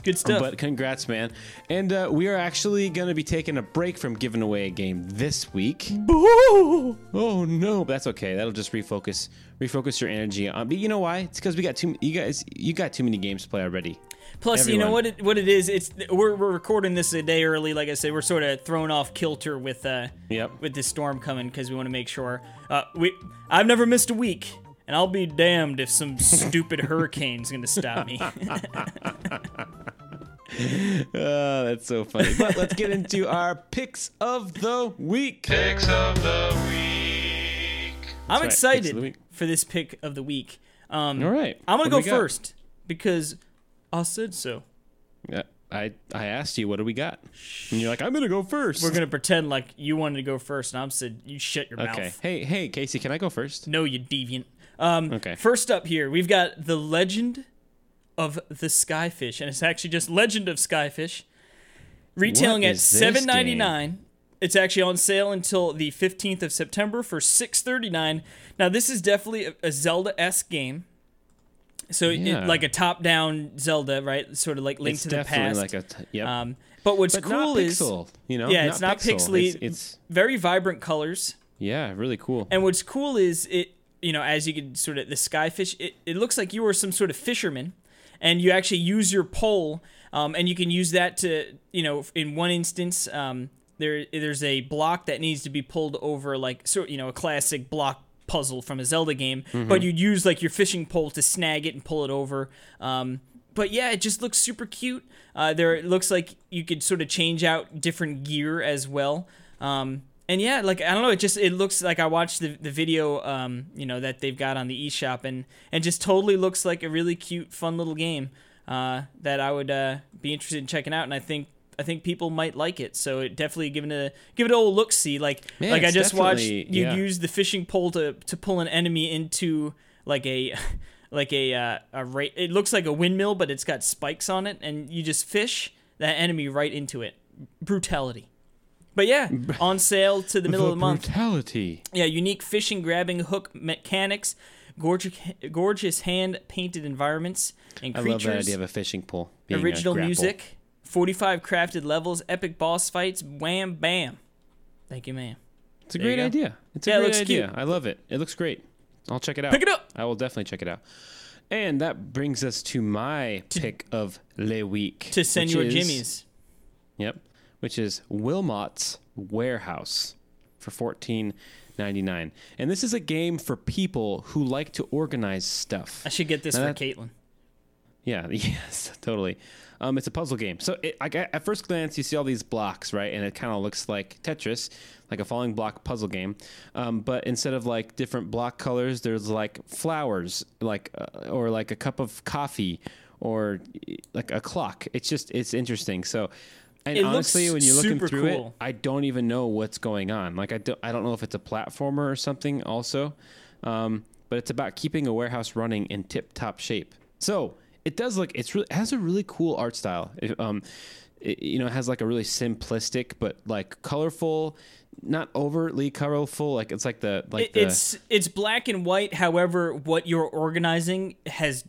Good stuff. But congrats, man. And uh, we are actually going to be taking a break from giving away a game this week. Oh no, but that's okay. That'll just refocus, refocus your energy on. But you know why? It's because we got too. You guys, you got too many games to play already. Plus, you know what it, what it is. It's we're, we're recording this a day early. Like I said, we're sort of thrown off kilter with uh Yep. with this storm coming because we want to make sure. Uh, we I've never missed a week, and I'll be damned if some stupid hurricane's gonna stop me. Oh, that's so funny. But let's get into our picks of the week. Picks of the week. I'm right, excited week. for this pick of the week. Um, All right. I'm gonna What go we got? first because I said so. Yeah, I I asked you what do we got, and you're like I'm gonna go first. We're gonna pretend like you wanted to go first, and I'm said you shut your okay. mouth. Okay. Hey hey Casey, can I go first? No, you deviant. Um, Okay. First up here, we've got the Legend of the Skyfish, and it's actually just Legend of Skyfish, retailing at seven ninety nine. It's actually on sale until the fifteenth of September for six thirty nine. Now, this is definitely a, Zelda esque game. So, it- like a top down Zelda, right? Sort of like Link it's to the Past. like a t- yep. um, but what's but cool not is pixel, you know. yeah, it's not pixel. pixely. It's, it's very vibrant colors. yeah, really cool. And what's cool is it, you know, as you could sort of the skyfish, it, it looks like you are some sort of fisherman, and you actually use your pole, um, and you can use that to, you know, in one instance, um, there there's a block that needs to be pulled over, like sort, you know, a classic block puzzle from a Zelda game, but you'd use like your fishing pole to snag it and pull it over. Um, but yeah, it just looks super cute. Uh, there, it looks like you could sort of change out different gear as well. Um, and yeah, like I don't know, it just it looks like I watched the, the video, um, you know, that they've got on the eShop, and and just totally looks like a really cute, fun little game uh, that I would uh, be interested in checking out. And I think I think people might like it. So it definitely give it a give it a old look. See, like Man, like I just watched you yeah. use the fishing pole to to pull an enemy into like a like a uh, a ra- it looks like a windmill, but it's got spikes on it, and you just fish that enemy right into it. Brutality. But yeah, on sale to the middle of the month. Brutality. Yeah, unique fishing grabbing hook mechanics, gorgeous gorgeous hand painted environments and creatures. I love that idea of a fishing pole. original music, 45 crafted levels, epic boss fights, wham bam. Thank you, ma'am. It's a There great idea. It's a Yeah, it great looks idea. cute. I love it. It looks great. I'll check it out. Pick it up. I will definitely check it out. And that brings us to my pick of Le Week. To Senor Jimmy's. Yep. Which is Wilmot's Warehouse for fourteen ninety nine. And this is a game for people who like to organize stuff. I should get this Now for that- Caitlin. Yeah, yes, totally. Um, it's a puzzle game. So it, like, at first glance, you see all these blocks, right? And it kind of looks like Tetris, like a falling block puzzle game. Um, but instead of like different block colors, there's like flowers, like uh, or like a cup of coffee, or like a clock. It's just it's interesting. So. And It looks honestly, when you're looking through cool. it, I don't even know what's going on. Like I don't, I don't know if it's a platformer or something. Also, um, but it's about keeping a warehouse running in tip-top shape. So it does look. It's really it has a really cool art style. It, um, it, you know, it has like a really simplistic but like colorful, not overtly colorful. Like it's like the like the it's it's black and white. However, what you're organizing has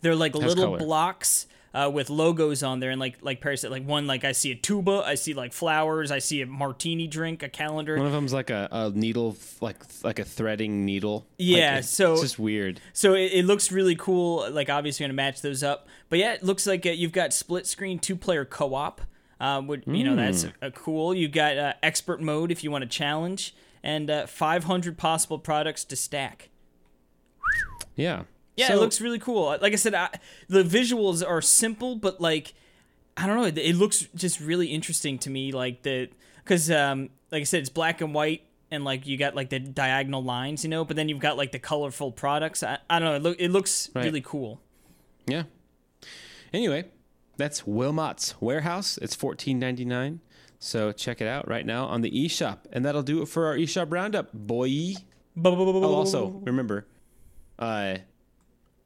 they're like little color. blocks uh, with logos on there, and like like Paris said, like one like I see a tuba, I see like flowers, I see a martini drink, a calendar. one of them's like a, a needle, like like a threading needle. Like, Yeah, it's, so- it's just weird. So it, it looks really cool. Like obviously, going to match those up. But yeah, it looks like uh, you've got split screen two player co op. Uh, would you know that's Hmm. uh, cool. You've got uh, expert mode if you want to challenge, and uh, 500 possible products to stack. Yeah. Yeah, So- it looks really cool. Like I said, I, the visuals are simple, but like I don't know. It, it looks just really interesting to me, like the because um, like I said, it's black and white, and like you got like the diagonal lines, you know. But then you've got like the colorful products. I, I don't know. It, look, it looks Right. really cool. Yeah. Anyway, that's Wilmot's Warehouse. It's fourteen ninety nine. So check it out right now on the eShop, and that'll do it for our eShop roundup, boy. Oh, also remember, uh,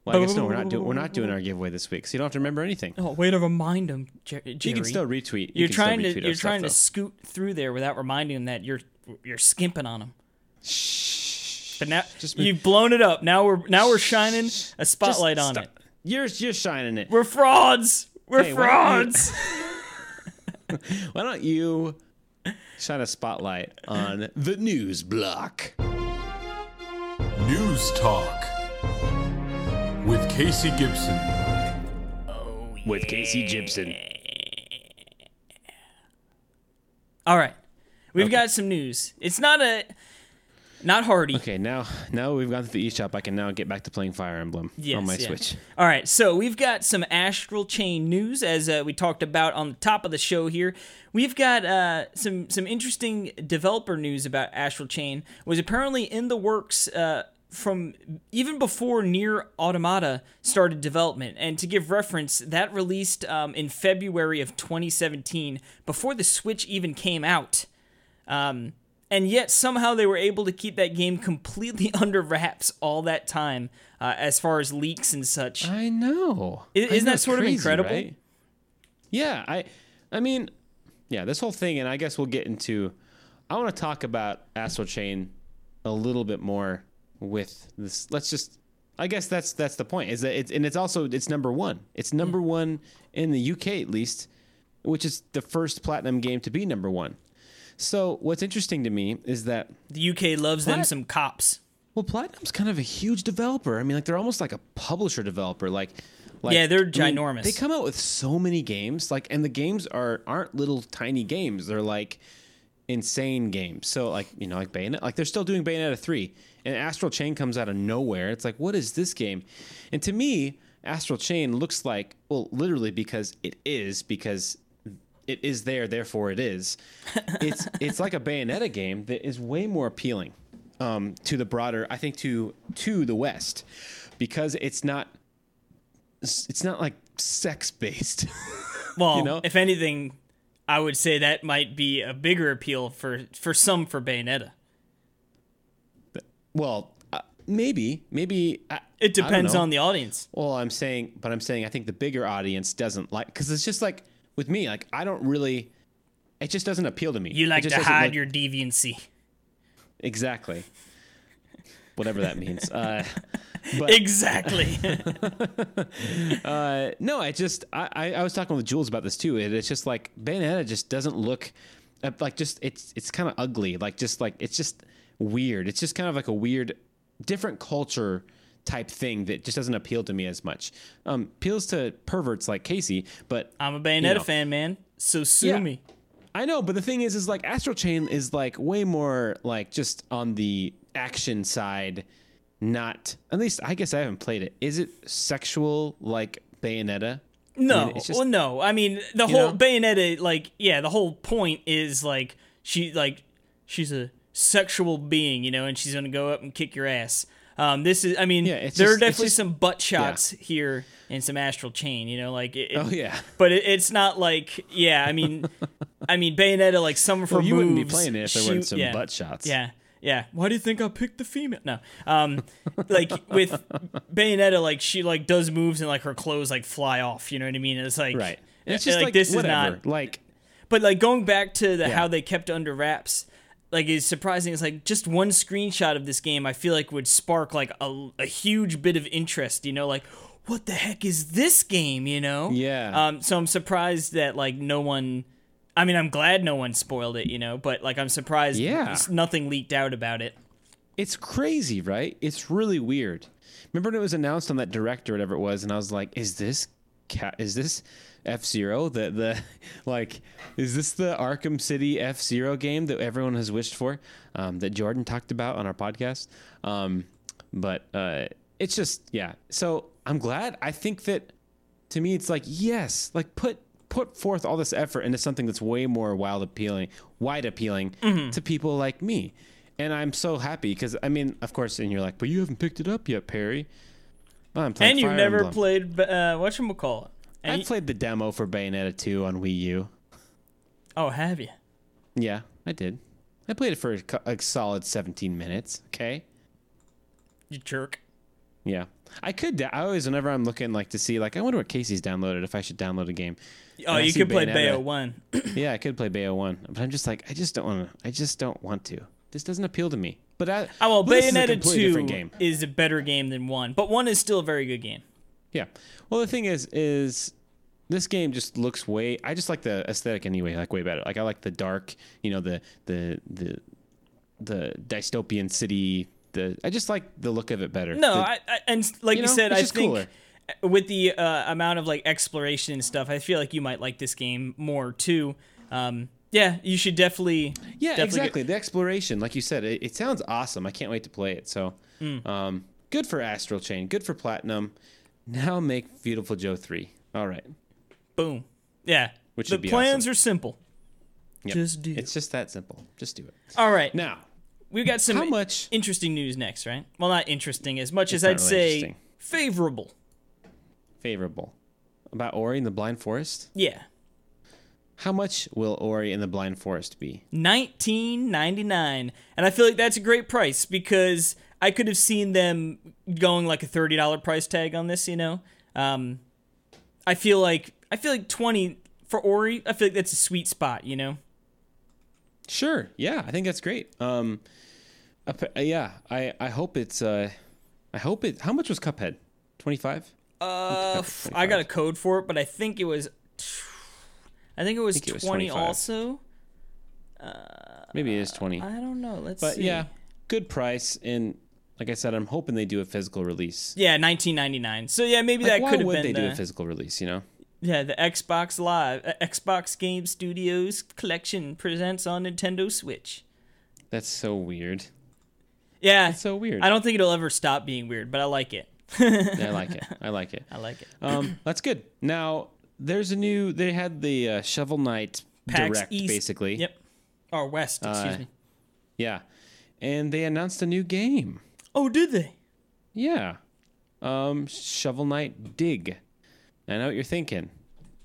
well, I guess no, we're not doing we're not doing our giveaway this week, so you don't have to remember anything. Oh, way to remind him, Jer- Jerry. You can still retweet. You You're trying to retweet our you're stuff, trying to though. scoot through there without reminding him that you're you're skimping on him. Shh. But now Just- you've blown it up. Now we're now we're shining a spotlight Just on it. You're you're shining it. We're frauds. We're Hey, why don't you- frauds. Why don't you shine a spotlight on the news block? News Talk with Casey Gibson. with Casey Gibson. All right, we've got some news. It's not a not hardy. Okay, now now we've gone to the eShop, I can now get back to playing Fire Emblem Yes, on my yeah. Switch. All right, so we've got some Astral Chain news, as uh, we talked about on the top of the show here. We've got uh, some some interesting developer news about Astral Chain. Was apparently in the works uh, from even before NieR Automata started development. And to give reference, that released um, in February of 2017, before the Switch even came out. Um, and yet somehow they were able to keep that game completely under wraps all that time, uh, as far as leaks and such. I know. I- I isn't know, that sort of incredible? right? Yeah, I I mean, yeah, this whole thing and I guess we'll get into I want to talk about Astral Chain a little bit more with this let's just I guess that's that's the point. Is that it's and it's also it's number 1. It's mm. number 1 in the UK at least, which is the first platinum game to be number 1. So, what's interesting to me is that The UK loves them some cops. well, Platinum's kind of a huge developer. I mean, like they're almost like a publisher developer. Like, like Yeah, they're I mean, ginormous. they come out with so many games, like, and the games are aren't little tiny games. They're like insane games. So, like, you know, like Bayonetta, like they're still doing Bayonetta three, and Astral Chain comes out of nowhere. It's like, what is this game? And to me, Astral Chain looks like, well, literally because it is because it is there, therefore it is. It's it's like a Bayonetta game that is way more appealing um, to the broader, I think, to to the West, because it's not it's not like sex based. Well, you know? if anything, I would say that might be a bigger appeal for for some for Bayonetta. Well, uh, maybe maybe I, It depends on the audience. Well, I'm saying, but I'm saying I think the bigger audience doesn't like because it's just like with me, like I don't really. It just doesn't appeal to me. You like to hide like- your deviancy. exactly. Whatever that means. Uh, but Exactly. Uh, no, I just I, I I was talking with Jules about this too. It, it's just like Bayonetta just doesn't look uh, like just it's it's kind of ugly. Like just like it's just weird. It's just kind of like a weird, different culture type thing that just doesn't appeal to me as much. Um, appeals to perverts like Casey, but I'm a Bayonetta know. fan, man. So sue Yeah. me. I know, but the thing is, is like Astral Chain is like way more like just on the action side. Not at least I guess I haven't played it. Is it sexual like Bayonetta? No, it's just- well, no. I mean, the whole know? Bayonetta, like, yeah, the whole point is like she, like, she's a sexual being, you know, and she's gonna go up and kick your ass. Um, this is, I mean, Yeah, there just- are definitely just- some butt shots here and some astral chain, you know, like, it, Oh yeah. but it, it's not like, yeah, I mean, I mean, Bayonetta, like some of her Well, you wouldn't be playing it if there weren't some yeah, butt shots. Yeah. Yeah. Why do you think I picked the female? No. Um, like with Bayonetta, like she like does moves and like her clothes like fly off. You know what I mean? It's like Right. And it's just like, this whatever. is not. like But like going back to the Yeah. how they kept under wraps, like is surprising. It's like just one screenshot of this game. I feel like would spark like a, a huge bit of interest. You know, like what the heck is this game? You know? Yeah. Um. So I'm surprised that like no one. I mean, I'm glad no one spoiled it. You know, but like I'm surprised. Yeah. Nothing leaked out about it. it's crazy, right? It's really weird. Remember when it was announced on that director, whatever it was, and I was like, "Is this cat? Is this F Zero? The the like, is this the Arkham City F Zero game that everyone has wished for? Um, that Jordan talked about on our podcast. Um, but uh, it's just yeah. So I'm glad. I think that to me, it's like yes, like put put forth all this effort into something that's way more wild appealing, wide appealing Mm-hmm. to people like me. And I'm so happy because I mean, of course, and you're like, but you haven't picked it up yet, Perry. Well, I'm playing and you've never Emblem. played uh, what you call it? I played the demo for Bayonetta 2 on Wii U. Oh, have you? Yeah, I did. I played it for a, solid 17 minutes. Okay. You jerk. Yeah. I could. I always, whenever I'm looking like to see, like, I wonder what Casey's downloaded. If I should download a game. Oh, you could play Bayonetta. Bayo One. yeah, I could play Bayo One, but I'm just like, I just don't want to. I just don't want to. This doesn't appeal to me. But I. Oh well, but is a Bayonetta Two game. is a better game than one, but one is still a very good game. Yeah. Well, the thing is, is this game just looks way. I just like the aesthetic anyway, like way better. Like I like the dark, you know, the the the the dystopian city. The I just like the look of it better. No, The- I, I, and like you you, know, said, it's I just think cooler. with the uh, amount of like exploration and stuff, I feel like you might like this game more too. Um, yeah, you should definitely. Yeah, definitely exactly. The exploration, like you said, it, it sounds awesome. I can't wait to play it. So, Hmm. um, good for Astral Chain. Good for Platinum. Now make Viewtiful Joe three. All right. boom. Yeah, Which the be plans awesome. are simple. Yep. Just do. It. It's just that simple. Just do it. All right, Now, we've got some how much? interesting news next, right? Well, not interesting as much as I'd really say favorable. favorable about Ori and the Blind Forest? Yeah, How much will Ori and the Blind Forest be? nineteen ninety nine, and I feel like that's a great price because I could have seen them going like a thirty dollar price tag on this. You know, um, I feel like I feel like twenty for Ori. I feel like that's a sweet spot. You know, Sure. Yeah, I think that's great. Um, uh, yeah, I I hope it's uh, I hope it. How much was Cuphead? Twenty five. uh, I got a code for it, but I think it was, I think it was think it was twenty 25. also. Maybe it is twenty. I don't know. Let's see. But see. yeah, good price. And like I said, I'm hoping they do a physical release. Yeah, 1999. So yeah, maybe Like, that could have been. Why would they do a physical release? You know. yeah the Xbox Live uh, Xbox Game Studios collection presents on Nintendo Switch. That's so weird. Yeah, It's so weird. I don't think it'll ever stop being weird, but I like it. I like it. I like it. I like it. Um, that's good. Now there's a new. They had the uh, Shovel Knight PAX direct, East. basically. Yep. Or West, excuse Uh, me. Yeah, and they announced a new game. Oh, did they? Yeah. Um, Shovel Knight Dig. I know what you're thinking.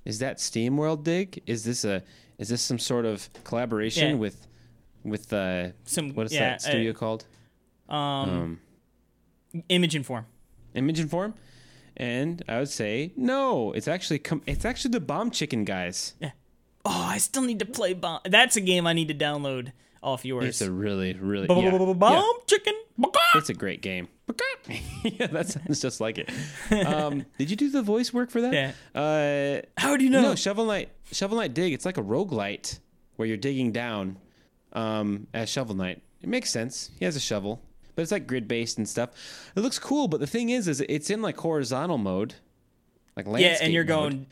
Is that SteamWorld Dig? Is this a is this some sort of collaboration Yeah. with with uh Some what is yeah, that studio called? uh, um, Um, image and form. Image and Form? And I would say no. It's actually com- it's actually the Bomb Chicken guys. Yeah. Oh, I still need to play Bomb. That's a game I need to download off yours. It's a really really yeah, Bomb yeah. chicken. It's a great game. yeah, that sounds just like it. Um, did you do the voice work for that? Yeah. Uh, How do you know? No, Shovel Knight. Shovel Knight Dig. It's like a roguelite where you're digging down um, as Shovel Knight. It makes sense. He has a shovel, but it's like grid based and stuff. It looks cool, but the thing is, is it's in like horizontal mode, like landscape. yeah, and you're mode. going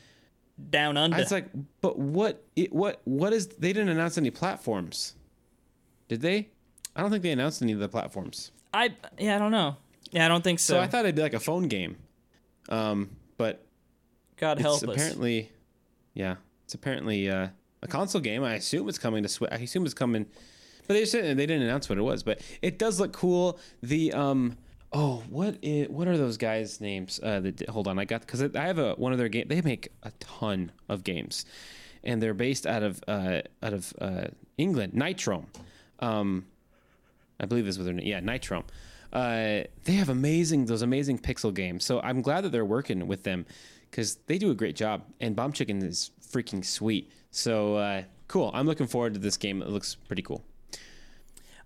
down under. It's like, but what? It, what? What is? They didn't announce any platforms, did they? I don't think they announced any of the platforms. I yeah, I don't know. Yeah, I don't think so. So I thought it'd be like a phone game, um, but God help us. It's apparently, yeah, it's apparently uh, a console game. I assume it's coming to Switch. I assume it's coming, but they said they didn't announce what it was. But it does look cool. The um, oh, what is, what are those guys' names? Uh, the, hold on, I got because I have a one of their game. They make a ton of games, and they're based out of uh, out of uh, England. Nitrome, um, I believe this was their name. Yeah, Nitrome. Uh, they have amazing those amazing pixel games. So I'm glad that they're working with them because they do a great job. And Bomb Chicken is freaking sweet. So uh, cool. I'm looking forward to this game. It looks pretty cool.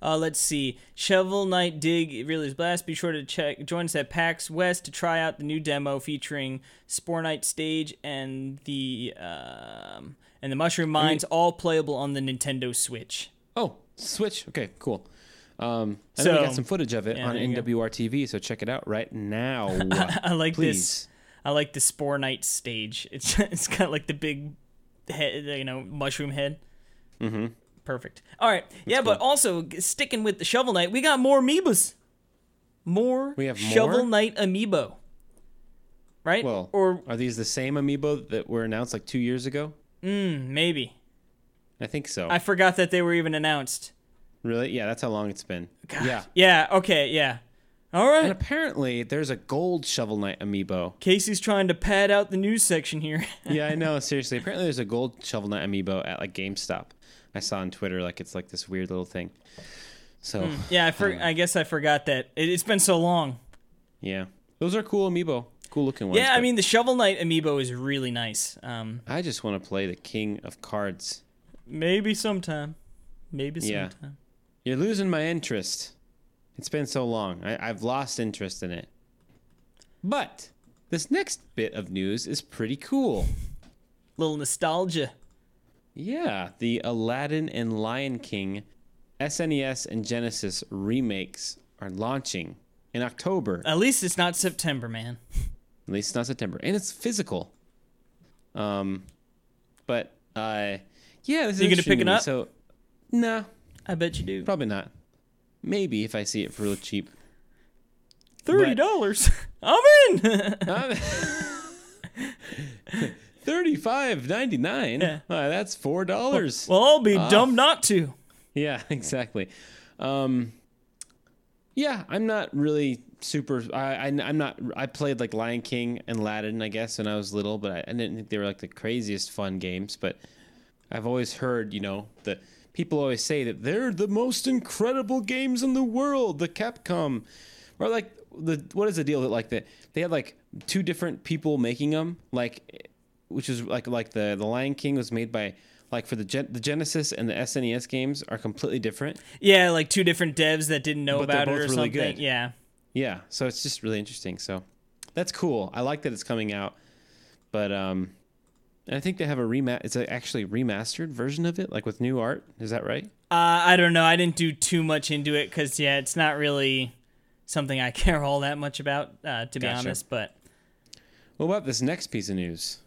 Uh, let's see. Shovel Knight Dig Reeler's Blast. Be sure to check join us at PAX West to try out the new demo featuring Spore Knight Stage and the um, and the Mushroom Mines, all playable on the Nintendo Switch. Oh, Switch. Okay, cool. Um, I know we got some footage of it yeah, on. NWR TV, so check it out right now. I like Please. this. I like the Spore Knight stage. It's it's got like the big head, you know, mushroom head. Mm-hmm. Perfect. All right. yeah, but also sticking with the Shovel Knight, we got more amiibos. More We have Shovel more? Knight amiibo. Right? Well, or are these the same amiibo that were announced like two years ago? Mm, maybe. I think so. I forgot that they were even announced. really? Yeah, that's how long it's been. Yeah. Yeah. Okay. Yeah. All right. And apparently, there's a gold Shovel Knight amiibo. Casey's trying to pad out the news section here. yeah, I know. Seriously, apparently there's a gold Shovel Knight amiibo at like GameStop. I saw on Twitter like it's like this weird little thing. So yeah, I for- I guess I forgot that it, it's been so long. yeah, those are cool amiibo, cool looking ones. Yeah, I mean the Shovel Knight amiibo is really nice. Um, I just want to play the King of Cards. Maybe sometime. Maybe Yeah. sometime. You're losing my interest. It's been so long. I, I've lost interest in it. But this next bit of news is pretty cool. Little nostalgia. Yeah, the Aladdin and Lion King SNES and Genesis remakes are launching in October. At least it's not September, man. At least it's not September, and it's physical. Um, but uh, yeah, this is You gonna pick it up? So, no, I bet you do. probably not. Maybe if I see it for real cheap. Thirty dollars. I'm in. Thirty-five ninety-nine. Yeah. That's four dollars. well, I'll be Ah. dumb not to. Yeah, exactly. Um, yeah, I'm not really super. I, I I'm not. I played like Lion King and Aladdin, I guess, when I was little, but I, I didn't think they were like the craziest fun games. But I've always heard, you know, that people always say that they're the most incredible games in the world. The Capcom, or like the what is the deal that like that they had like two different people making them, like which is like like the the Lion King was made by. Like for the Gen- the Genesis and the SNES games are completely different. Yeah, like two different devs that didn't know But about it or really something. good. Yeah. Yeah, so it's just really interesting. So that's cool. I like that it's coming out, but um, and I think they have a remat. It's a actually remastered version of it, like with new art. Is that right? Uh, I don't know. I didn't do too much into it because yeah, it's not really something I care all that much about, uh, to be Gotcha. honest. But What about this next piece of news?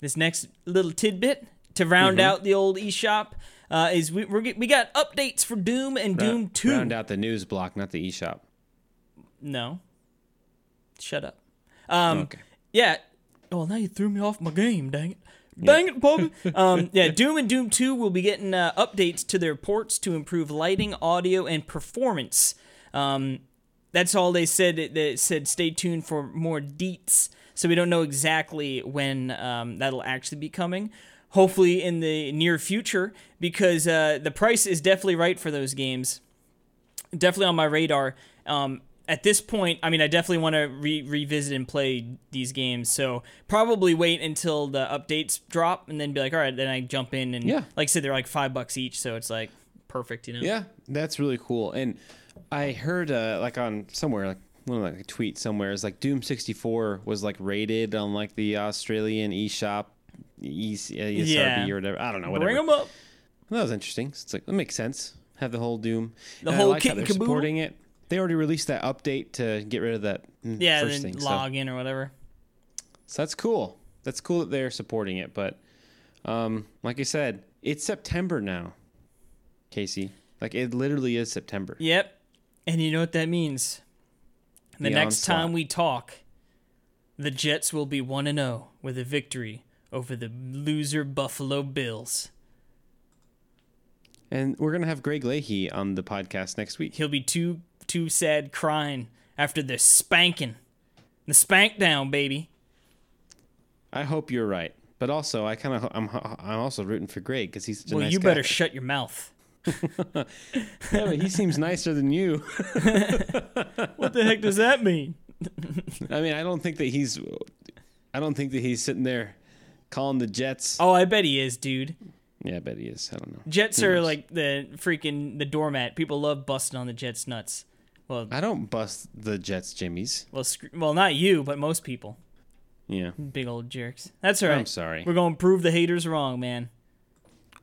this next little tidbit to round Mm-hmm. out the old eShop uh, is we we're, we got updates for Doom and Doom Two. Round out the news block, not the eShop. No, shut up. Um, okay. Yeah. Oh, now you threw me off my game. Dang it. Dang it, Bobby. um, yeah, Doom and Doom 2 will be getting uh, updates to their ports to improve lighting, audio, and performance. Um, that's all they said. They said stay tuned for more deets. So we don't know exactly when um, that'll actually be coming. Hopefully in the near future, because uh, the price is definitely right for those games definitely on my radar. Um, at this point, I mean, I definitely want to re- revisit and play these games. So probably wait until the updates drop and then be like, all right, then I jump in and Yeah. like I said, they're like five bucks each, so it's like perfect, you know? Yeah, that's really cool. And I heard uh, like on somewhere like one of like a tweet somewhere is like Doom 64 was like rated on like the Australian eShop, E- ESRB Yeah. or whatever. I don't know. Whatever. Bring them up. Well, that was interesting. It's like that makes sense. Have the whole Doom. The And whole I like kit how they're supporting it. They already released that update to get rid of that mm, Yeah, first then thing. So, in or whatever. so that's cool. That's cool that they're supporting it. But um, like I said, it's September now, Casey. Like it literally is September. Yep. And you know what that means? The, The next onslaught. time we talk, the Jets will be 1 and 0 with a victory over the loser Buffalo Bills. And we're gonna have Greg Leahy on the podcast next week. He'll be too too sad crying after the spanking. The spank down, baby. I hope you're right. But also, I kind of I'm I'm also rooting for Greg because he's such a Well, nice you guy. better shut your mouth. yeah, but he seems nicer than you. What the heck does that mean? I mean, I don't think that he's. I don't think that he's sitting there calling the Jets. Oh, I bet he is, dude. Yeah, I bet he is. I don't know. Jets Who are knows? like the freaking the doormat. People love busting on the Jets' nuts. Well, I don't bust the Jets, Jimmy's. well, sc- well, not you, but most people. Yeah. Big old jerks. That's all right. I'm sorry. We're gonna prove the haters wrong, man.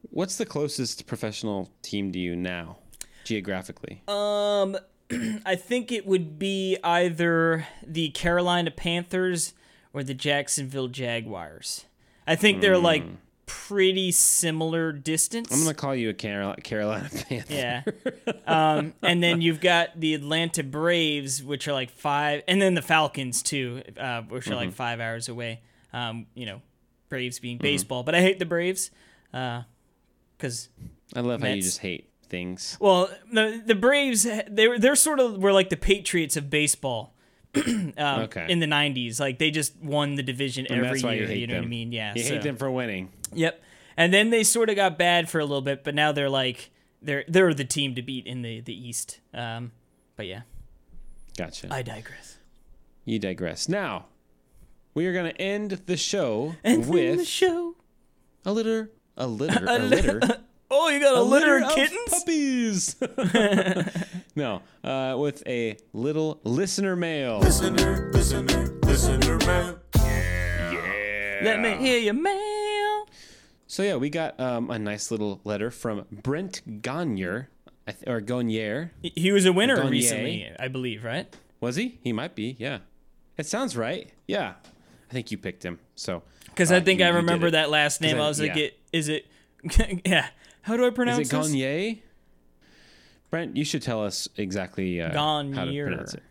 What's the closest professional team to you now, geographically? Um, I think it would be either the Carolina Panthers or the Jacksonville Jaguars. I think they're like pretty similar distance. I'm gonna call you a Carol- Carolina Panther. Yeah. um, and then you've got the Atlanta Braves, which are like five, and then the Falcons too, uh, which are Mm-hmm. like five hours away. Um, you know, Braves being Mm-hmm. baseball, but I hate the Braves because I love how you just hate things. well, the the Braves they they're sort of were like the Patriots of baseball. um, Okay. In the '90s, like they just won the division And every year. you You know them. what I mean? Yeah. You so- hate them for winning. Yep. And then they sort of got bad for a little bit, but now they're like they're they're the team to beat in the the East. Um, but yeah, Gotcha. I digress. you digress. Now, we are going to end the show then with the show. a litter, a litter, a litter. Oh, you got a, litter, of kittens? puppies. no, uh, with a little listener mail. Listener, listener, listener man. Let me hear your mail. So yeah, we got um, a nice little letter from Brent Gonyer, I th- or Gonyer. He- He was a winner Gagne. recently, I believe, right? Was he? He might be. Yeah, it sounds right. Yeah, I think you picked him. So Because uh, I think you- I remember that last name. I- I was like, yeah. it, is it? yeah. How do I pronounce Is it this? Brent, you should tell us exactly uh, how to pronounce it.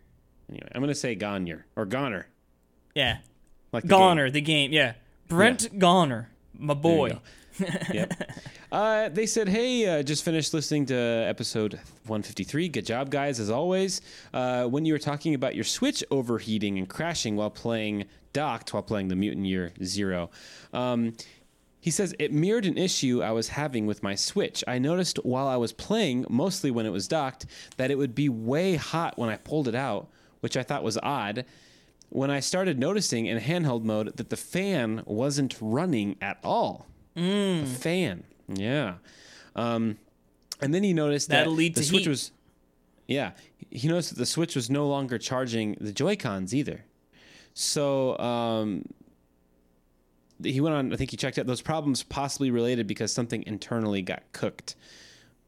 Anyway, I'm gonna say Gonyer or Goner. Yeah. Like the Gonner, the game. Yeah. Brent Goner, my boy. yep. Uh, they said, "Hey, uh, just finished listening to episode 153. Good job, guys, as always. Uh, when you were talking about your Switch overheating and crashing while playing docked while playing the Mutant Year Zero, um, he says it mirrored an issue I was having with my Switch. I noticed while I was playing, mostly when it was docked, that it would be way hot when I pulled it out, which I thought was odd." When I started noticing in handheld mode that the fan wasn't running at all Mm. a fan. Yeah. Um, and then he noticed That'll that lead the to Switch heat. was, yeah, he noticed that the Switch was no longer charging the Joy Cons either. So um, he went on. I think he checked out those problems possibly related because something internally got cooked.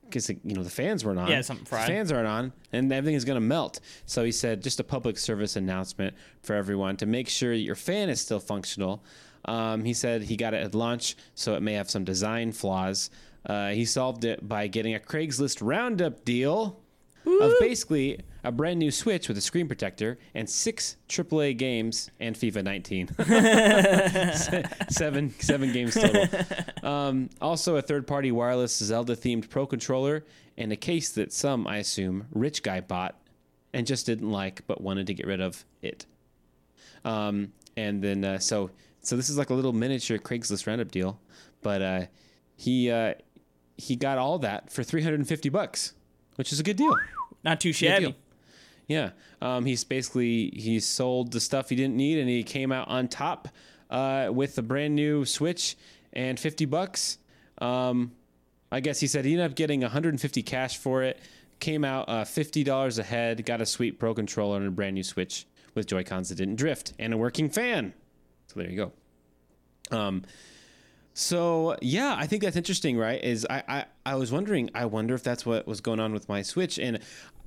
Because you know the fans weren't on. Yeah, something The fried. fans aren't on, and everything is going to melt. So he said, just a public service announcement for everyone to make sure your fan is still functional. Um, he said he got it at launch, so it may have some design flaws. Uh, he solved it by getting a Craigslist roundup deal of basically a brand new Switch with a screen protector and six AAA games and FIFA 19. Se- seven seven games total. Um, also, a third-party wireless Zelda-themed Pro controller and a case that some, I assume, rich guy bought and just didn't like, but wanted to get rid of it. Um, and then uh, so so this is like a little miniature Craigslist roundup deal, but uh, he uh, he got all that for 350 bucks, which is a good deal. Not too shabby. Yeah, um, he's basically he sold the stuff he didn't need, and he came out on top uh, with a brand new Switch and 50 bucks. Um, I guess he said he ended up getting 150 cash for it. Came out uh, $50 ahead. Got a sweet Pro controller and a brand new Switch with Joy Cons that didn't drift and a working fan. So there you go. Um, so yeah, I think that's interesting, right? Is I, I I was wondering, I wonder if that's what was going on with my Switch, and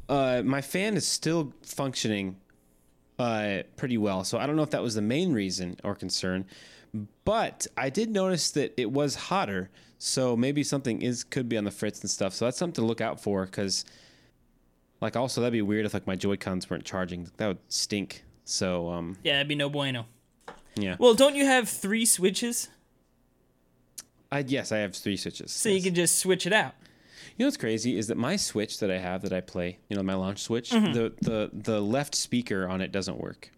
uh, my fan is still functioning uh, pretty well. So I don't know if that was the main reason or concern, but I did notice that it was hotter. So maybe something is could be on the fritz and stuff. So that's something to look out for because, like, also that'd be weird if like my Joy Cons weren't charging. That would stink. So um, Yeah, that'd be no bueno. yeah. Well, don't you have three switches? I, yes, I have three switches. So you can just switch it out. You know what's crazy is that my switch that I have that I play, you know, my launch switch, Mm-hmm. the, the the left speaker on it doesn't work,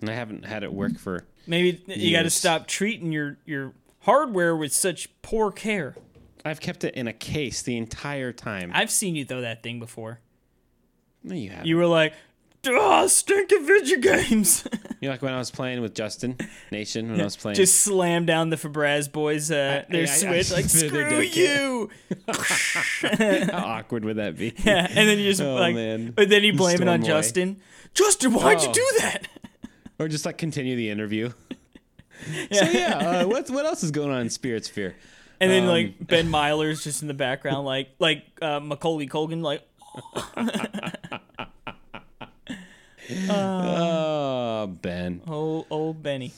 and I haven't had it work for. Maybe you got to stop treating your your hardware with such poor care. I've kept it in a case the entire time. I've seen you throw that thing before. no, you haven't. You were like, "Ah, stinking video games." You know, like when I was playing with Justin Nation when I was playing. just slam down the Fabraz boys uh, I- their I- switch I- like screw you. how awkward would that be? Yeah, and then you just Oh, like, man. but then you blame it on away. Justin. Justin, why'd you Oh. do that? Or just like continue the interview. So yeah, uh, what what else is going on in Spirit Sphere? And then Um, like Ben Myler's just in the background, like like uh, Macaulay Culkin, like Oh, Ben. oh old Benny.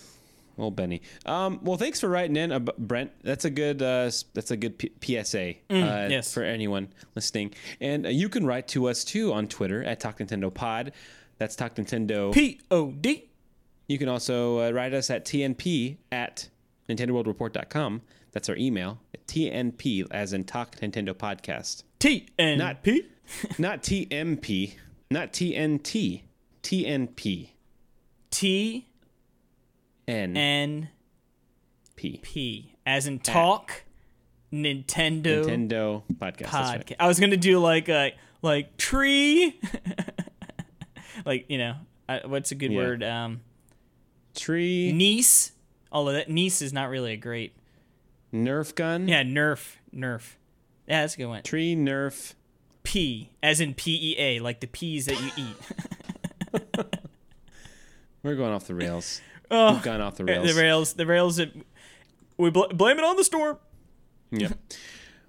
Well, Benny. Um, well, thanks for writing in, uh, Brent. That's a good. Uh, that's a good P- PSA uh, Mm, yes. for anyone listening. And uh, you can write to us too on Twitter at Talk Nintendo Pod. That's Talk Nintendo. P O D. You can also uh, write us at TNP at NintendoWorldReport.com. That's our email. TNP, as in Talk Nintendo Podcast. T N Not- P. Not TMP, not TNT. TNP. T N N P. P. As in talk Nintendo, Nintendo Podcast. That's right. I was gonna do like a like tree, like you know uh, what's a good Yeah. word? Um, Tree, niece. Although that niece is not really a great. Nerf gun. Yeah, Nerf, Nerf. Yeah, that's a good one. Tree, Nerf. P, as in P E A, like the peas that you eat. We're going off the rails. Oh, We've gone off the rails. the rails, the rails that we bl- blame it on the storm. Yep.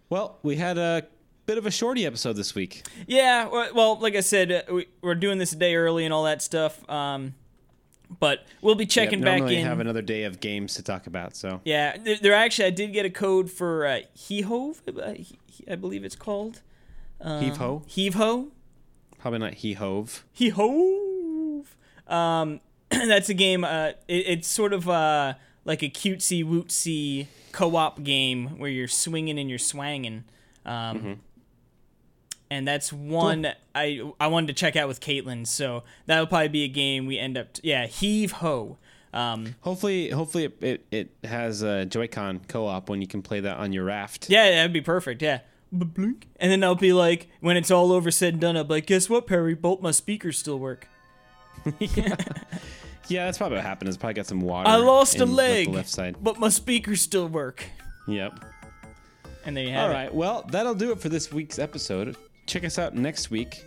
Well, we had a bit of a shorty episode this week. Yeah, well- like I said, uh, we, we're doing this a day early and all that stuff. Um, but we'll be checking Yep, back in. have another day of games to talk about. So Yeah, there, there actually I did get a code for uh, Hehove, uh, he, he- I believe it's called heave ho, Heave Ho. probably not he hove. Um, that's a game. Uh, it, it's sort of uh like a cutesy wootsy co-op game where you're swinging and you're swanging. Um, Mm-hmm. and that's one I I wanted to check out with Caitlin. So that'll probably be a game we end up. yeah, Heave Ho. Um, Hopefully, hopefully it, it, it has a Joy-Con co-op when you can play that on your raft. Yeah, that'd be perfect. Yeah. And then I'll be like, when it's all over said and done, I'll be like, guess what, Perry? Both my speakers still work. Yeah, yeah, that's probably what happened. It's probably got some water. I lost a in, like, leg, the left side. but my speakers still work. Yep. And there you have All it. right. Well, that'll do it for this week's episode. Check us out next week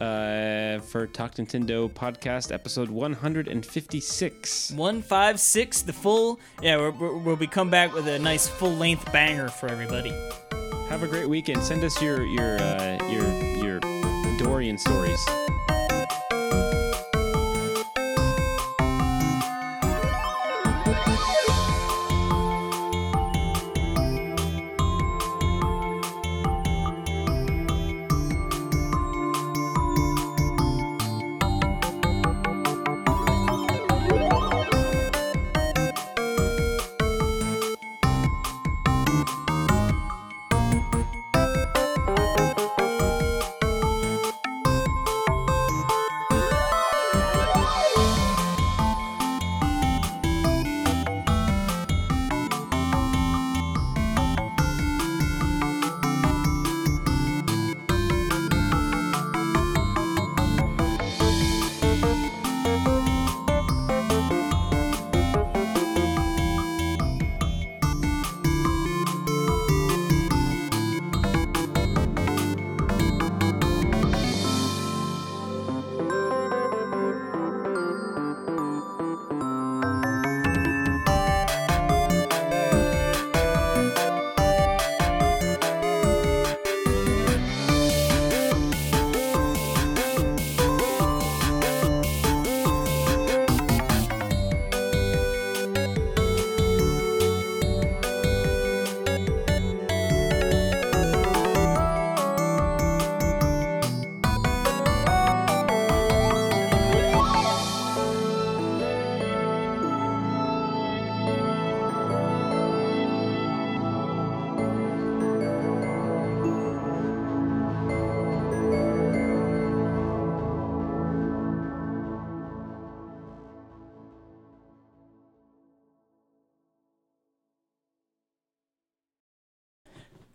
uh, for Talk Nintendo podcast episode 156. 156, the full. Yeah, we're, we're, we'll be come back with a nice full length banger for everybody. Have a great weekend. Send us your your uh, your your Dorian stories.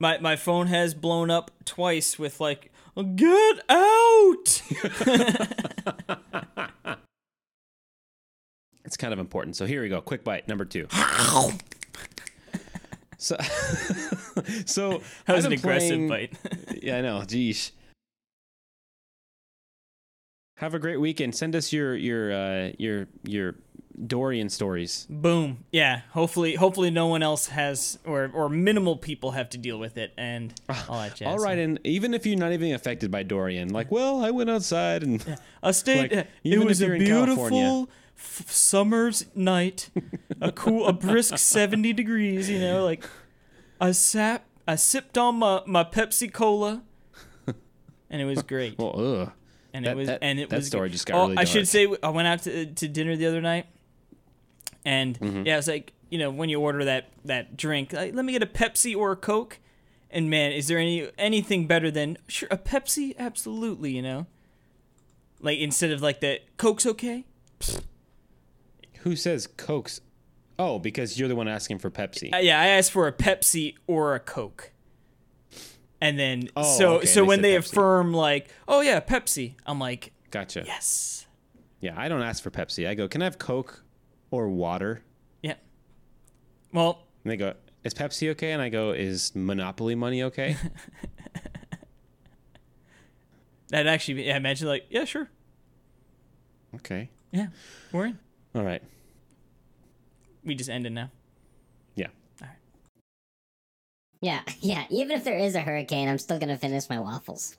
My, my phone has blown up twice with, like, get out! It's kind of important. So here we go. Quick bite number two. so, so That was an aggressive playing- bite. Yeah, I know. Geesh. Have a great weekend. Send us your your uh, your your Dorian stories. Boom. Yeah. Hopefully, hopefully no one else has, or or minimal people have to deal with it, and all that jazz. All right, and even if you're not even affected by Dorian, like, well, I went outside and I stayed. Like, uh, it was a beautiful f- summer's night, a cool, a brisk seventy degrees. You know, like I sap, I sipped on my my Pepsi Cola, and it was great. well, ugh. and that- it was that- and it that was story good. just got oh, really I should say I went out to, to dinner the other night, and Mm-hmm. yeah, it's like, you know, when you order that that drink, like, let me get a Pepsi or a Coke. And man, is there any anything better than sure a Pepsi? Absolutely, you know. Like instead of like the Coke's okay. Who says Cokes? Oh, because you're the one asking for Pepsi. Uh, yeah, I asked for a Pepsi or a Coke. And then Oh, so okay, so they when they Pepsi. affirm like, "Oh yeah, Pepsi." I'm like, Gotcha. "Yes." Yeah, I don't ask for Pepsi. I go, can I have Coke or water? Yeah. Well, And they go, is Pepsi okay? And I go, is Monopoly money okay? that actually yeah, imagine like, "Yeah, sure. okay. Yeah. We're in." All right. We just ended now. Yeah. All right. Yeah, yeah. Even if there is a hurricane, I'm still gonna finish my waffles.